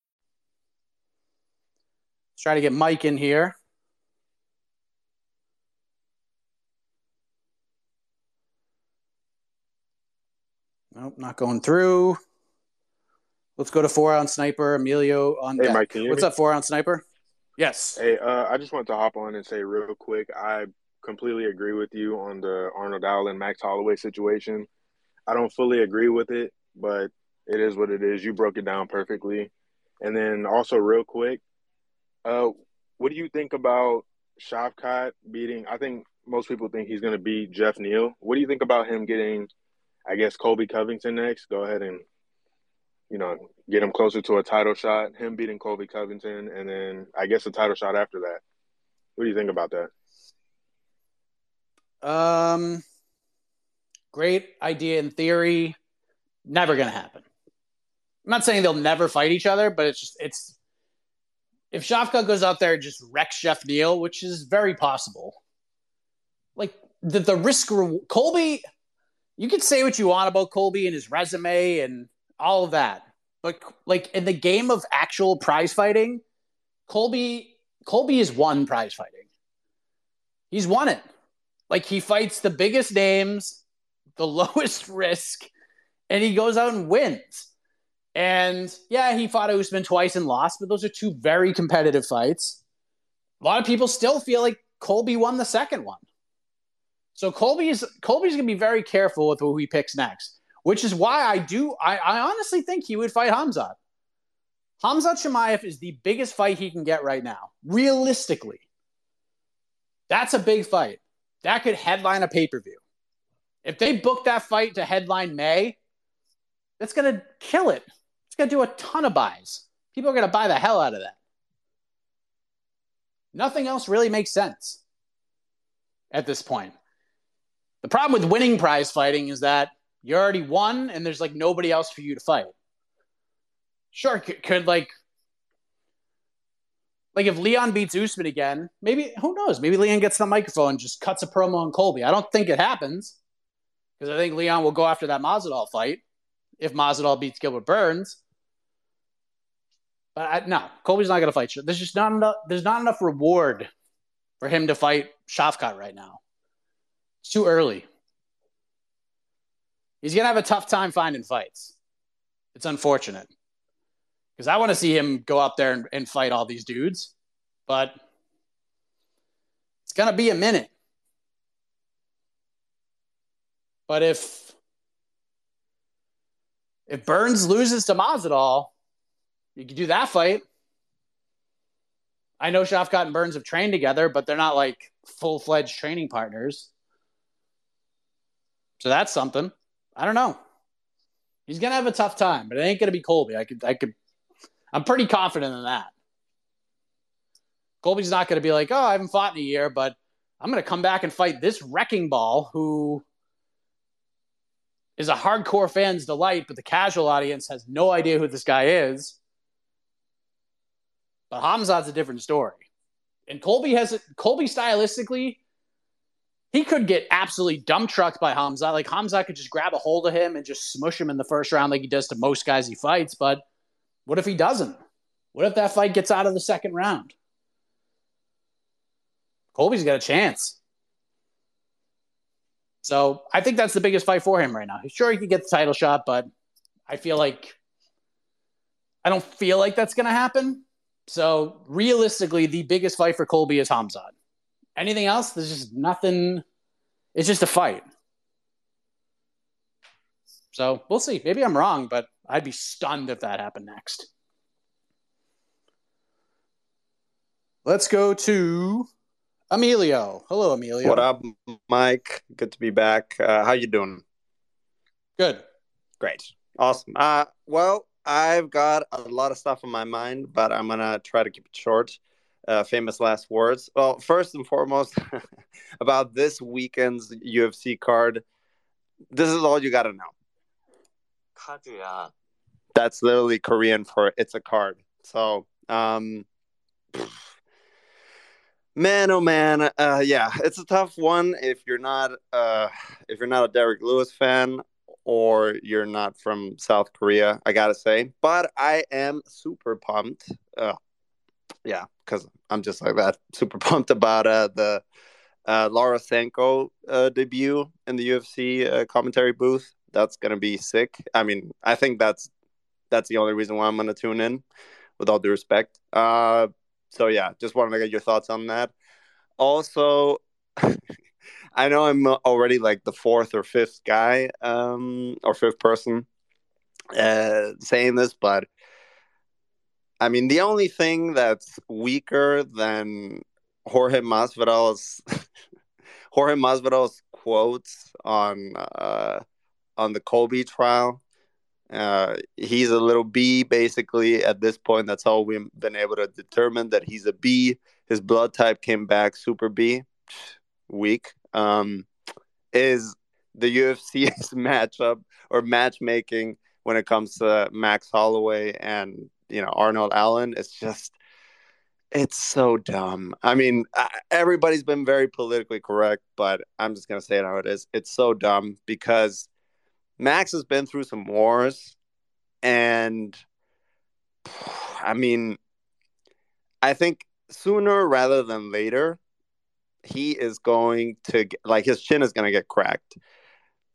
Let's try to get Mike in here. Nope, not going through. Let's go to four ounce sniper Emilio on Hey, deck. Mike, can you hear What's up, four ounce sniper? Yes. Hey, uh, I just wanted to hop on and say real quick, I completely agree with you on the Arnold Allen Max Holloway situation. I don't fully agree with it, but it is what it is. You broke it down perfectly. And then also real quick, uh, what do you think about Shavkat beating? I think most people think he's going to beat Geoff Neal. What do you think about him getting, I guess, Colby Covington next? Go ahead and, you know, get him closer to a title shot. Him beating Colby Covington, and then I guess a title shot after that. What do you think about that? Um, great idea in theory. Never going to happen. I'm not saying they'll never fight each other, but it's just it's if Shavkat goes out there and just wrecks Geoff Neal, which is very possible. Like the the risk Colby, you can say what you want about Colby and his resume and all of that, but like in the game of actual prize fighting, Colby Colby has won prize fighting. He's won it. Like he fights the biggest names, the *laughs* lowest risk, and he goes out and wins. And yeah, he fought Usman twice and lost, but those are two very competitive fights. A lot of people still feel like Colby won the second one. So Colby's Colby's gonna be very careful with who he picks next, which is why I do I, I honestly think he would fight Hamzat. Hamzat Chimaev is the biggest fight he can get right now, realistically. That's a big fight. That could headline a pay-per-view. If they book that fight to headline May, that's gonna kill it. It's going to do a ton of buys. People are going to buy the hell out of that. Nothing else really makes sense at this point. The problem with winning prize fighting is that you already won and there's like nobody else for you to fight. Sure, could, could like like if Leon beats Usman again, maybe who knows? Maybe Leon gets the microphone and just cuts a promo on Colby. I don't think it happens because I think Leon will go after that Masvidal fight if Masvidal beats Gilbert Burns. But I, no, Colby's not going to fight. There's just not enough. There's not enough reward for him to fight Shavkat right now. It's too early. He's going to have a tough time finding fights. It's unfortunate because I want to see him go out there and, and fight all these dudes, but it's going to be a minute. But if if Burns loses to Masvidal, you could do that fight. I know Shavkat and Burns have trained together, but they're not like full fledged training partners. So that's something. I don't know. He's gonna have a tough time, but it ain't gonna be Colby. I could, I could, I'm pretty confident in that. Colby's not gonna be like, oh, I haven't fought in a year, but I'm gonna come back and fight this wrecking ball who is a hardcore fan's delight, but the casual audience has no idea who this guy is. But Hamzat's a different story. And Colby has Colby stylistically, he could get absolutely dump trucked by Hamza. Like Hamza could just grab a hold of him and just smush him in the first round like he does to most guys he fights. But what if he doesn't? What if that fight gets out of the second round? Colby's got a chance. So I think that's the biggest fight for him right now. Sure, he could get the title shot, but I feel like I don't feel like that's going to happen. So realistically, the biggest fight for Colby is Hamzat. Anything else? There's just nothing. It's just a fight. So we'll see. Maybe I'm wrong, but I'd be stunned if that happened next. Let's go to Emilio. Hello, Emilio. What up, Mike? Good to be back. Uh, how you doing? Good. Great. Awesome. Uh, well, I've got a lot of stuff on my mind, but I'm gonna try to keep it short. Uh, famous last words. Well, first and foremost, *laughs* about this weekend's UFC card. This is all you gotta know. That's literally Korean for it's a card. So, um, man, oh man, uh, yeah, it's a tough one if you're not uh, if you're not a Derrick Lewis fan or you're not from South Korea, I gotta say. But I am super pumped. Uh, yeah, because I'm just like that, super *laughs* pumped about uh, the uh, Laura Sanko uh, debut in the UFC uh, commentary booth. That's gonna be sick. I mean, I think that's that's the only reason why I'm gonna tune in, with all due respect. Uh, so yeah, just wanted to get your thoughts on that. Also. *laughs* I know I'm already like the fourth or fifth guy, um, or fifth person uh, saying this, but I mean, the only thing that's weaker than Jorge Masvidal's *laughs* Jorge Masvidal's quotes on uh, on the Colby trial. Uh, he's a little B, basically. At this point, that's all we've been able to determine that he's a B. His blood type came back super B. Weak um, is the UFC's *laughs* matchup or matchmaking when it comes to Max Holloway and you know Arnold Allen. It's just it's so dumb. I mean, everybody's been very politically correct, but I'm just gonna say it how it is. It's so dumb because Max has been through some wars, and I mean, I think sooner rather than later, he is going to like his chin is going to get cracked.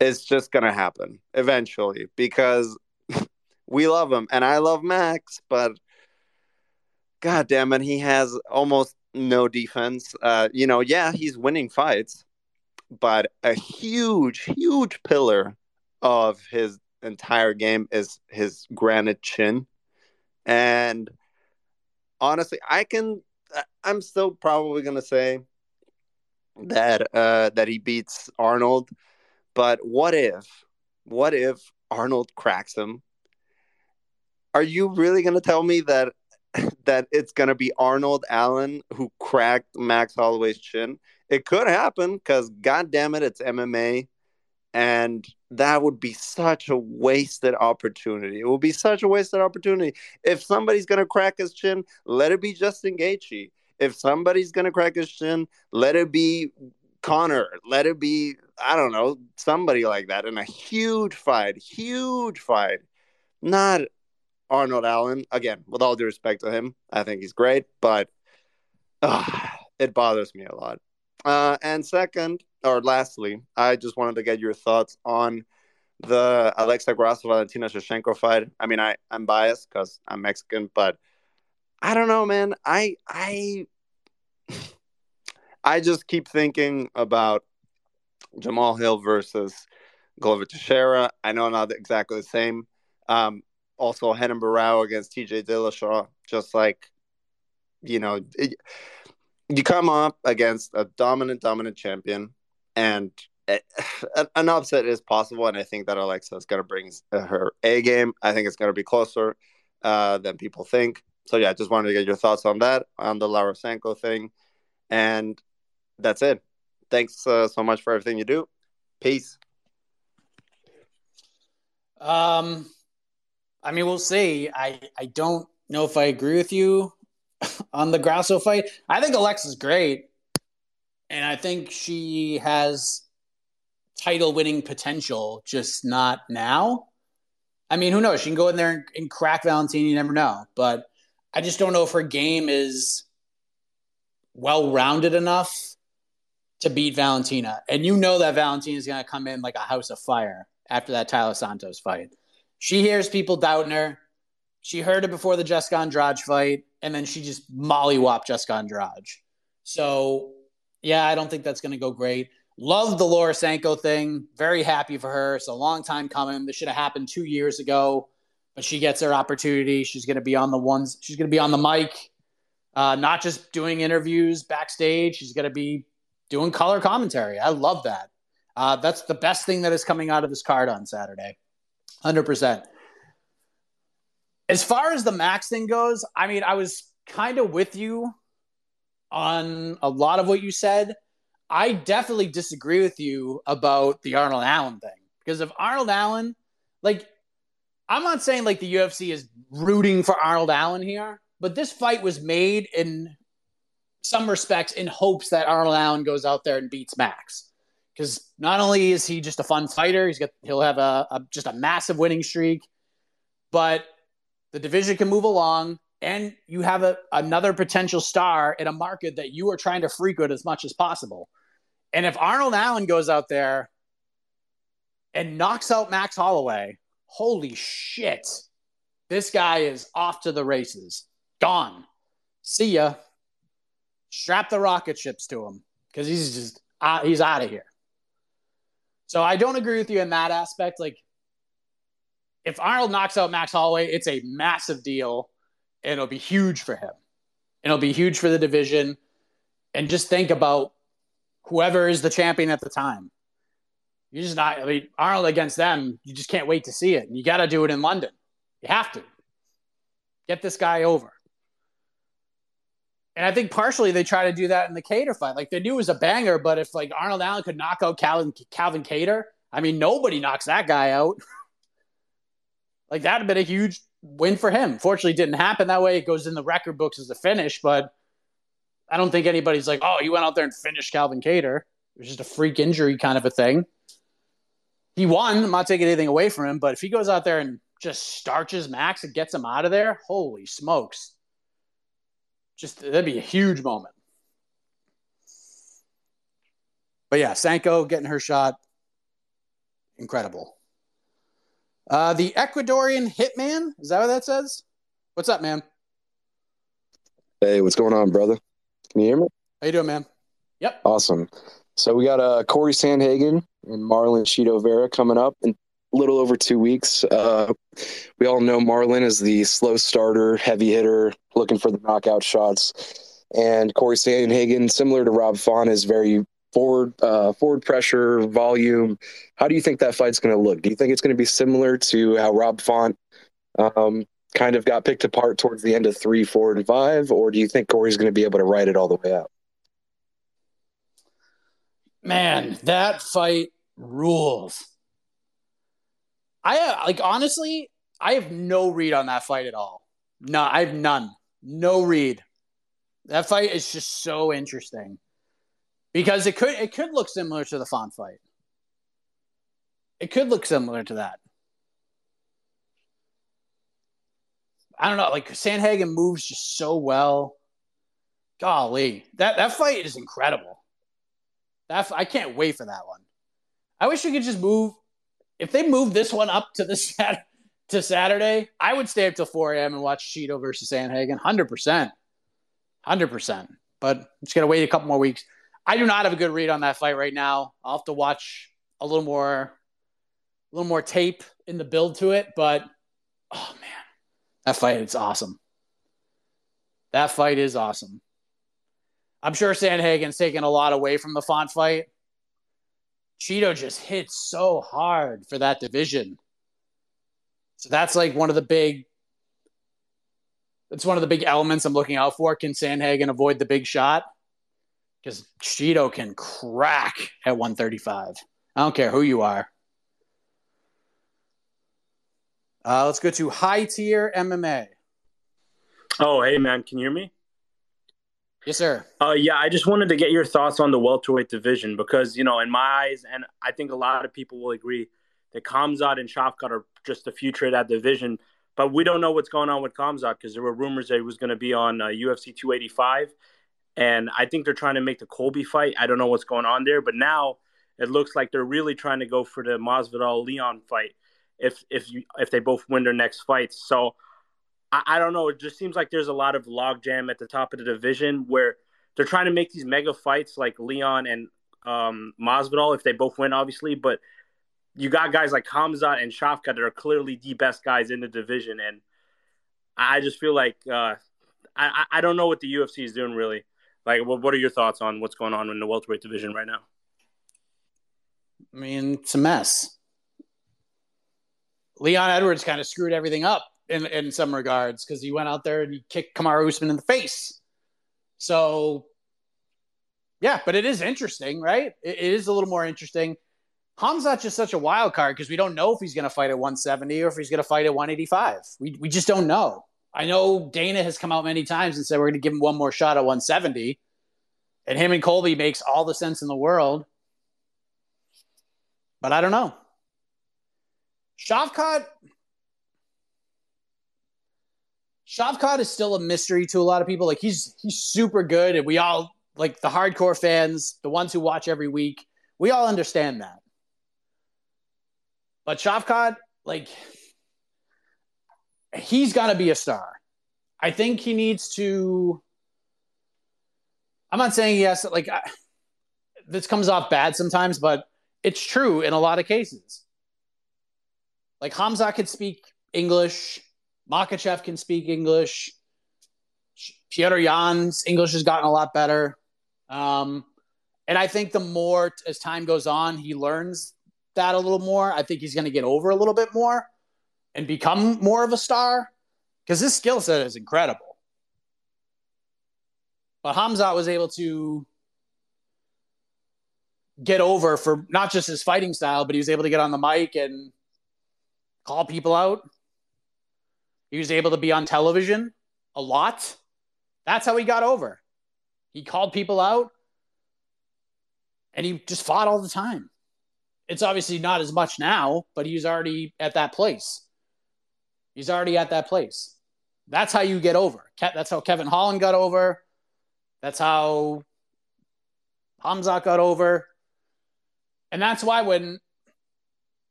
It's just going to happen eventually because *laughs* we love him and I love Max, but god damn it, he has almost no defense. Uh, you know, yeah, he's winning fights, but a huge, huge pillar of his entire game is his granite chin. And honestly, I can I'm still probably going to say that uh, that he beats Arnold. But what if, what if Arnold cracks him? Are you really going to tell me that *laughs* that it's going to be Arnold Allen who cracked Max Holloway's chin? It could happen because, god damn it, it's MMA, and that would be such a wasted opportunity. It would be such a wasted opportunity. If somebody's going to crack his chin, let it be Justin Gaethje if somebody's gonna crack his chin, let it be Conor. Let it be I don't know somebody like that in a huge fight, huge fight. Not Arnold Allen. Again, with all due respect to him, I think he's great, but uh, it bothers me a lot. Uh, and second, or lastly, I just wanted to get your thoughts on the Alexa Grasso Valentina Shevchenko fight. I mean, I I'm biased because I'm Mexican, but I don't know, man. I I *sighs* I just keep thinking about Jamahal Hill versus Glover Teixeira. I know not exactly the same. Um, also, Renan Barão against TJ Dillashaw. Just like, you know, it, you come up against a dominant, dominant champion, and *sighs* it, an upset is possible. And I think that Alexa is going to bring her A game. I think it's going to be closer uh, than people think. So, yeah, I just wanted to get your thoughts on that, on the Laura Sanko thing. And that's it. Thanks uh, so much for everything you do. Peace. Um, I mean, we'll see. I I don't know if I agree with you *laughs* on the Grasso fight. I think Alexa's great, and I think she has title winning potential, just not now. I mean, who knows? She can go in there and, and crack Valentina. You never know, but I just don't know if her game is well rounded enough to beat Valentina. And you know that Valentina is going to come in like a house of fire after that Taila Santos fight. She hears people doubting her. She heard it before the Jessica Andrade fight, and then she just mollywhopped Jessica Andrade. So, yeah, I don't think that's going to go great. Love the Laura Sanko thing. Very happy for her. It's a long time coming. This should have happened two years ago, but she gets her opportunity. She's going to be on the ones. She's going to be on the mic, uh, not just doing interviews backstage. She's going to be doing color commentary. I love that. Uh, that's the best thing that is coming out of this card on Saturday. 100%. As far as the Max thing goes, I mean, I was kind of with you on a lot of what you said. I definitely disagree with you about the Arnold Allen thing because if Arnold Allen, like, I'm not saying like the UFC is rooting for Arnold Allen here, but this fight was made in some respects in hopes that Arnold Allen goes out there and beats Max because not only is he just a fun fighter, he's got he'll have a, a, just a massive winning streak, but the division can move along, and you have a, another potential star in a market that you are trying to frequent as much as possible. And if Arnold Allen goes out there and knocks out Max Holloway, holy shit, this guy is off to the races, gone. See ya. Strap the rocket ships to him because he's just uh, he's out of here. So I don't agree with you in that aspect. Like, if Arnold knocks out Max Holloway, it's a massive deal, and it'll be huge for him. And it'll be huge for the division. And just think about whoever is the champion at the time. You're just not. I mean, Arnold against them, you just can't wait to see it. You got to do it in London. You have to get this guy over. And I think partially they try to do that in the Kattar fight. Like they knew it was a banger, but if like Arnold Allen could knock out Calvin, Calvin Kattar, I mean, nobody knocks that guy out. *laughs* like that'd have been a huge win for him. Fortunately, didn't happen that way. It goes in the record books as a finish, but I don't think anybody's like, oh, he went out there and finished Calvin Kattar. It was just a freak injury kind of a thing. He won. I'm not taking anything away from him, but if he goes out there and just starches Max and gets him out of there, holy smokes just that'd be a huge moment. But yeah, Sanko getting her shot, incredible. Uh, the Ecuadorian hitman is that what that says? What's up, man? Hey, what's going on, brother? Can you hear me? How you doing, man? Yep. Awesome. So we got uh, Corey Sandhagen and Marlon Chito Vera coming up in a little over two weeks. Uh, we all know Marlon is the slow starter, heavy hitter, looking for the knockout shots. And Corey Sandhagen, similar to Rob Font, is very forward uh, forward pressure, volume. How do you think that fight's going to look? Do you think it's going to be similar to how Rob Font um, kind of got picked apart towards the end of three, four, and five, or do you think Corey's going to be able to ride it all the way out? Man, that fight rules. I uh, like honestly, I have no read on that fight at all. No, I have none. No read. That fight is just so interesting because it could it could look similar to the Font fight. It could look similar to that. I don't know. Like Sandhagen moves just so well. golly, that that fight is incredible. That I can't wait for that one. I wish we could just move. If they move this one up to the *laughs* sat to Saturday, I would stay up till 4 a.m. and watch Chito versus Sandhagen. Hundred percent, hundred percent. But I'm just gonna wait a couple more weeks. I do not have a good read on that fight right now. I'll have to watch a little more, a little more tape in the build to it. But oh man, that fight is awesome. That fight is awesome. I'm sure Sandhagen's taken a lot away from the Font fight. Chito just hits so hard for that division. So that's like one of the big that's one of the big elements I'm looking out for. Can Sandhagen avoid the big shot? Because Chito can crack at 135. I don't care who you are. Uh, let's go to high tier MMA. Oh, hey man, can you hear me? Yes, sir. Uh, yeah, I just wanted to get your thoughts on the welterweight division because you know, in my eyes, and I think a lot of people will agree that Khamzat and Shavkat are just the future of that division. But we don't know what's going on with Khamzat because there were rumors that he was going to be on uh, UFC 285, and I think they're trying to make the Colby fight. I don't know what's going on there, but now it looks like they're really trying to go for the Masvidal Leon fight if if you if they both win their next fights. So I, I don't know. It just seems like there's a lot of logjam at the top of the division where they're trying to make these mega fights like Leon and um, Masvidal if they both win, obviously. But you got guys like Khamzat and Shavkat that are clearly the best guys in the division, and I just feel like uh, I I don't know what the UFC is doing really. Like, what what are your thoughts on what's going on in the welterweight division right now? I mean, it's a mess. Leon Edwards kind of screwed everything up in in some regards because he went out there and he kicked Kamaru Usman in the face. So, yeah, but it is interesting, right? it, it is a little more interesting. Khamzat's just such a wild card because we don't know if he's going to fight at 170 or if he's going to fight at 185. We we just don't know. I know Dana has come out many times and said we're going to give him one more shot at 170, and him and Colby makes all the sense in the world. But I don't know. Shavkat Shavkat is still a mystery to a lot of people. Like he's he's super good, and we all like the hardcore fans, the ones who watch every week. We all understand that. But Shavkat, like, he's got to be a star. I think he needs to. I'm not saying yes, like I, this comes off bad sometimes, but it's true in a lot of cases. Like Hamza could speak English, Makhachev can speak English, Petr Yan's English has gotten a lot better. Um, and I think the more as time goes on, he learns that a little more. I think he's going to get over a little bit more and become more of a star because his skill set is incredible. But Hamza was able to get over for not just his fighting style, but he was able to get on the mic and call people out. He was able to be on television a lot. That's how he got over. He called people out and he just fought all the time. It's obviously not as much now, but he's already at that place. He's already at that place. That's how you get over. That's how Kevin Holland got over. That's how Hamzat got over. And that's why when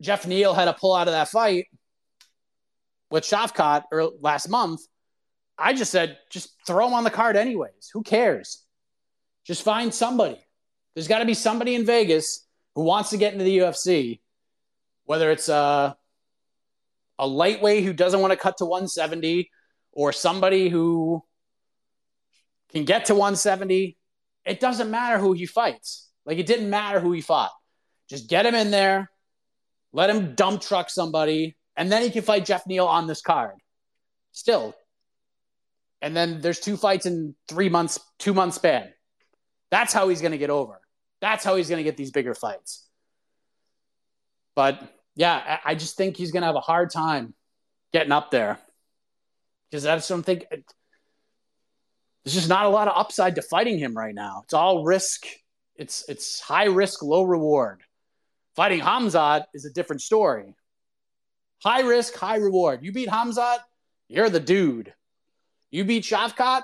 Geoff Neal had to pull out of that fight with Shavkat or last month, I just said, just throw him on the card anyways. Who cares? Just find somebody. There's got to be somebody in Vegas who wants to get into the UFC, whether it's a, a lightweight who doesn't want to cut to 170 or somebody who can get to 170. It doesn't matter who he fights. Like it didn't matter who he fought. Just get him in there, let him dump truck somebody, and then he can fight Geoff Neal on this card. Still. And then there's two fights in three months, two months span. That's how he's going to get over. That's how he's going to get these bigger fights. But yeah, I just think he's going to have a hard time getting up there because don't think there's just not a lot of upside to fighting him right now. It's all risk. It's it's high risk, low reward. Fighting Hamzat is a different story. High risk, high reward. You beat Hamzat, you're the dude. You beat Shavkat,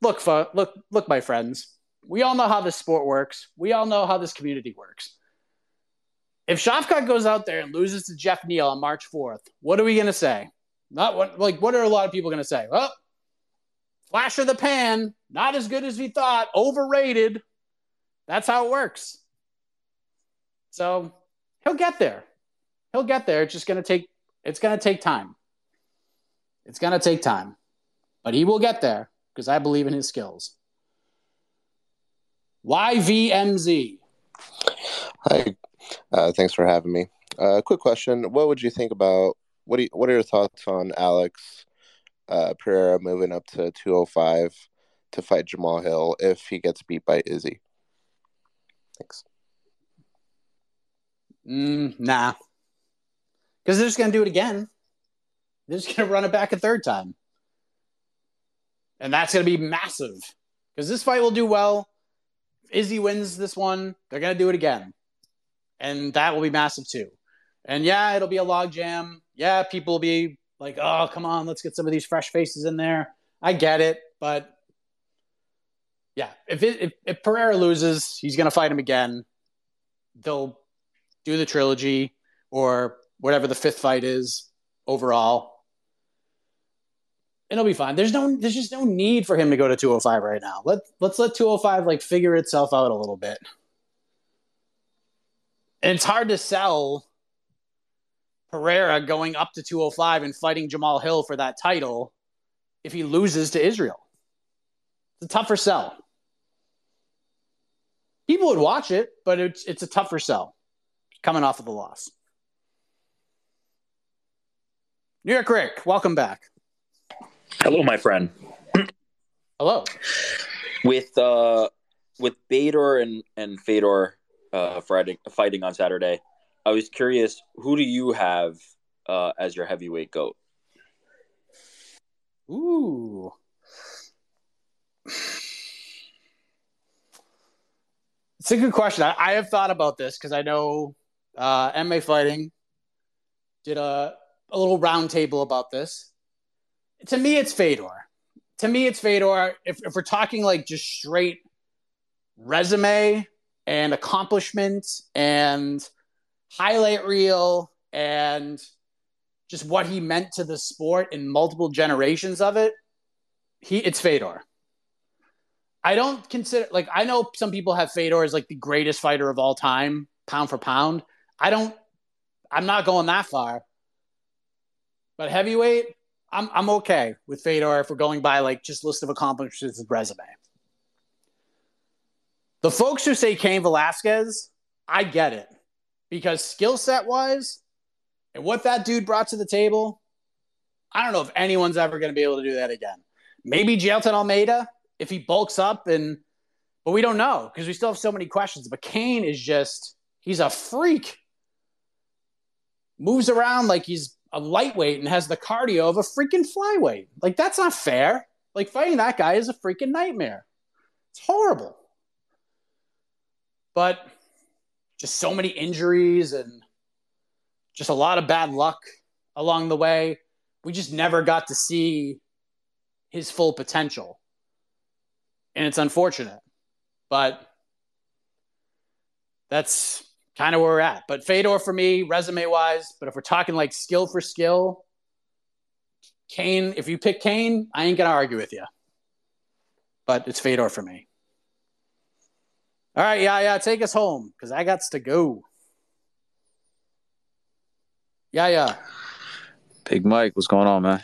look, look, look, my friends. We all know how this sport works. We all know how this community works. If Shavkat goes out there and loses to Geoff Neal on March 4th, what are we going to say? Not what, like, what are a lot of people going to say? Well, flash of the pan, not as good as we thought, overrated. That's how it works. So he'll get there. He'll get there. It's just going to take, it's going to take time. It's going to take time, but he will get there because I believe in his skills. YVMZ. Hi, uh, thanks for having me. Uh, quick question: What would you think about what? Do you, what are your thoughts on Alex uh, Pereira moving up to two hundred five to fight Jamahal Hill if he gets beat by Izzy? Thanks. Mm, nah, because they're just to do it again. They're just to run it back a third time, and that's to be massive. Because this fight will do well. Izzy wins this one, they're to do it again and that will be massive too. And yeah, it'll be a log jam. Yeah, people will be like, "Oh, come on, let's get some of these fresh faces in there." I get it, but yeah, if it, if, if Pereira loses, he's going to fight him again. They'll do the trilogy or whatever the fifth fight is overall. It'll be fine. There's no there's just no need for him to go to 205 right now. Let let's let 205 like figure itself out a little bit. And it's hard to sell Pereira going up to 205 and fighting Jamahal Hill for that title if he loses to Israel. It's a tougher sell. People would watch it, but it's it's a tougher sell coming off of the loss. New York Rick, welcome back. Hello, my friend. Hello. With uh with Bader and and Fedor uh, Friday, fighting on Saturday. I was curious, who do you have uh, as your heavyweight goat? Ooh. It's a good question. I, I have thought about this because I know uh, MMA Fighting did a, a little roundtable about this. To me, it's Fedor. To me, it's Fedor. If, if we're talking like just straight resume, and accomplishment and highlight reel and just what he meant to the sport in multiple generations of it, he it's Fedor. I don't consider like I know some people have Fedor as like the greatest fighter of all time, pound for pound. I don't I'm not going that far. But heavyweight, I'm I'm okay with Fedor if we're going by like just list of accomplishments and resume. The folks who say Cain Velasquez, I get it because skill set wise and what that dude brought to the table, I don't know if anyone's ever going to be able to do that again. Maybe Jailton Almeida if he bulks up and, but we don't know because we still have so many questions. But Cain is just, he's a freak. Moves around like he's a lightweight and has the cardio of a freaking flyweight. Like that's not fair. Like fighting that guy is a freaking nightmare. It's horrible but just so many injuries and just a lot of bad luck along the way. We just never got to see his full potential. And it's unfortunate. But that's kind of where we're at. But Fedor for me, resume wise, but if we're talking like skill for skill, Cain, if you pick Cain, I ain't going to argue with you. But it's Fedor for me. All right, yeah, yeah, take us home because I got to go. Yeah, yeah. Big Mike, what's going on, man?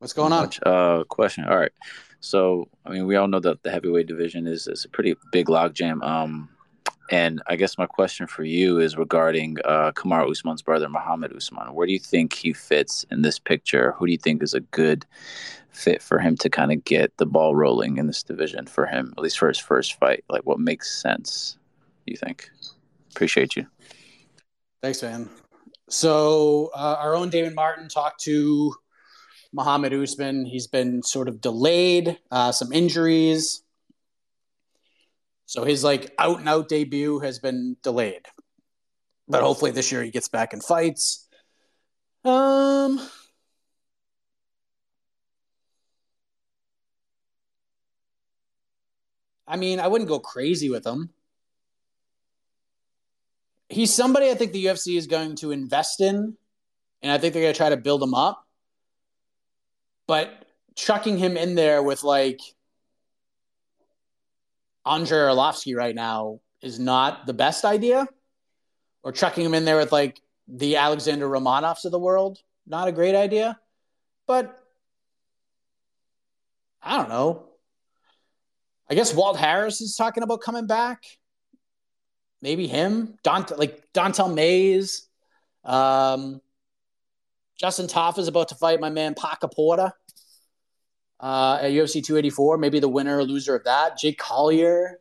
What's going on? Uh, question. All right. So, I mean, we all know that the heavyweight division is, is a pretty big logjam. Um, and I guess my question for you is regarding uh, Kamaru Usman's brother, Muhammad Usman. Where do you think he fits in this picture? Who do you think is a good fit for him to kind of get the ball rolling in this division for him, at least for his first fight? Like, what makes sense, you think? Appreciate you. Thanks, man. So, uh, our own Damon Martin talked to Muhammad Usman. He's been sort of delayed, uh, some injuries. So, his like out and out debut has been delayed. But hopefully this year he gets back and fights. Um, I mean, I wouldn't go crazy with him. He's somebody I think the UFC is going to invest in, and I think they're going to try to build him up. But chucking him in there with like Andrei Arlovsky right now is not the best idea. Or chucking him in there with like the Alexander Romanovs of the world, not a great idea. But I don't know. I guess Walt Harris is talking about coming back. Maybe him, Dont like Don'Tale Mayes. Um, Justin Tafa is about to fight my man Parker Porter uh, at UFC 284. Maybe the winner or loser of that. Jake Collier.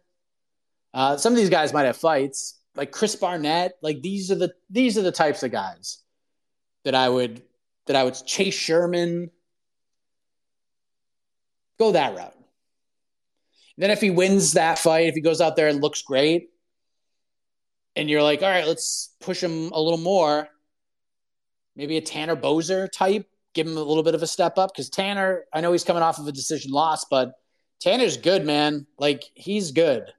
Uh, some of these guys might have fights, like Chris Barnett. Like these are the these are the types of guys that I would that I would Chase Sherman. Go that route. then if he wins that fight, if he goes out there and looks great, and you're like, all right, let's push him a little more. Maybe a Tanner Boser type, give him a little bit of a step up because Tanner, I know he's coming off of a decision loss, but Tanner's good, man. Like he's good.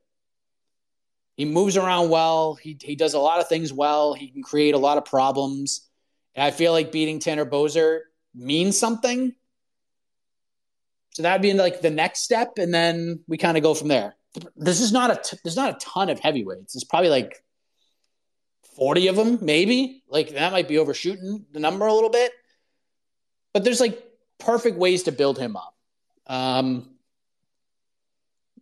He moves around well. He he does a lot of things well. He can create a lot of problems. And I feel like beating Tanner Boser means something. So that'd be like the next step, and then we kind of go from there. This is not a t- there's not a ton of heavyweights. It's probably like 40 of them, maybe. Like that might be overshooting the number a little bit. But there's like perfect ways to build him up. Um,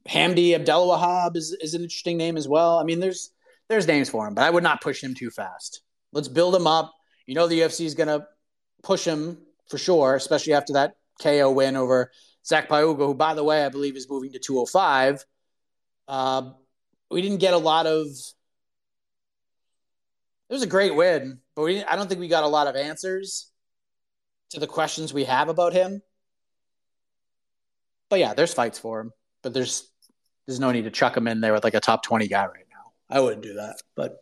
Hamdi Abdelwahab is, is an interesting name as well. I mean, there's there's names for him, but I would not push him too fast. Let's build him up. You know the UFC is gonna push him for sure, especially after that KO win over Zac Pauga, who by the way I believe is moving to 205. Uh, we didn't get a lot of it was a great win, but we I don't think we got a lot of answers to the questions we have about him. But yeah, there's fights for him, but there's there's no need to chuck him in there with like a top 20 guy right now. I wouldn't do that, but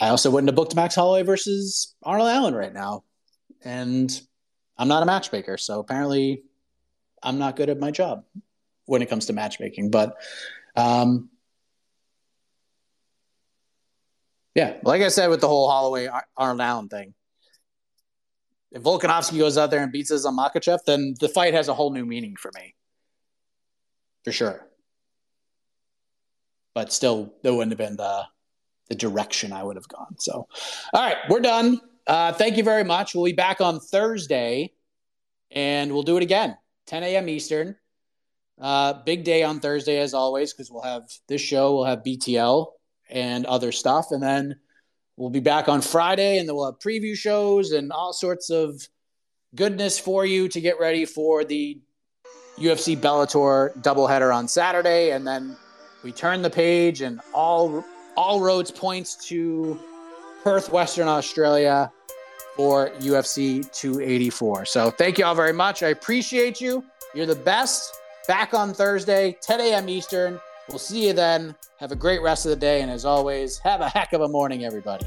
I also wouldn't have booked Max Holloway versus Arnold Allen right now. And I'm not a matchmaker, so apparently I'm not good at my job when it comes to matchmaking. But um, Yeah, like I said with the whole Holloway Arnold Allen thing, if Volkanovski goes out there and beats us on Makhachev, then the fight has a whole new meaning for me, for sure. But still, that wouldn't have been the the direction I would have gone. So, all right, we're done. Uh, thank you very much. We'll be back on Thursday, and we'll do it again, 10 a.m. Eastern. Uh, big day on Thursday, as always, because we'll have this show. We'll have BTL and other stuff. And then we'll be back on Friday and then we'll have preview shows and all sorts of goodness for you to get ready for the UFC Bellator doubleheader on Saturday. And then we turn the page and all all roads points to Perth, Western Australia for UFC 284. So thank you all very much. I appreciate you. You're the best. Back on Thursday, 10 a.m. Eastern. We'll see you then. Have a great rest of the day. And as always, have a heck of a morning, everybody.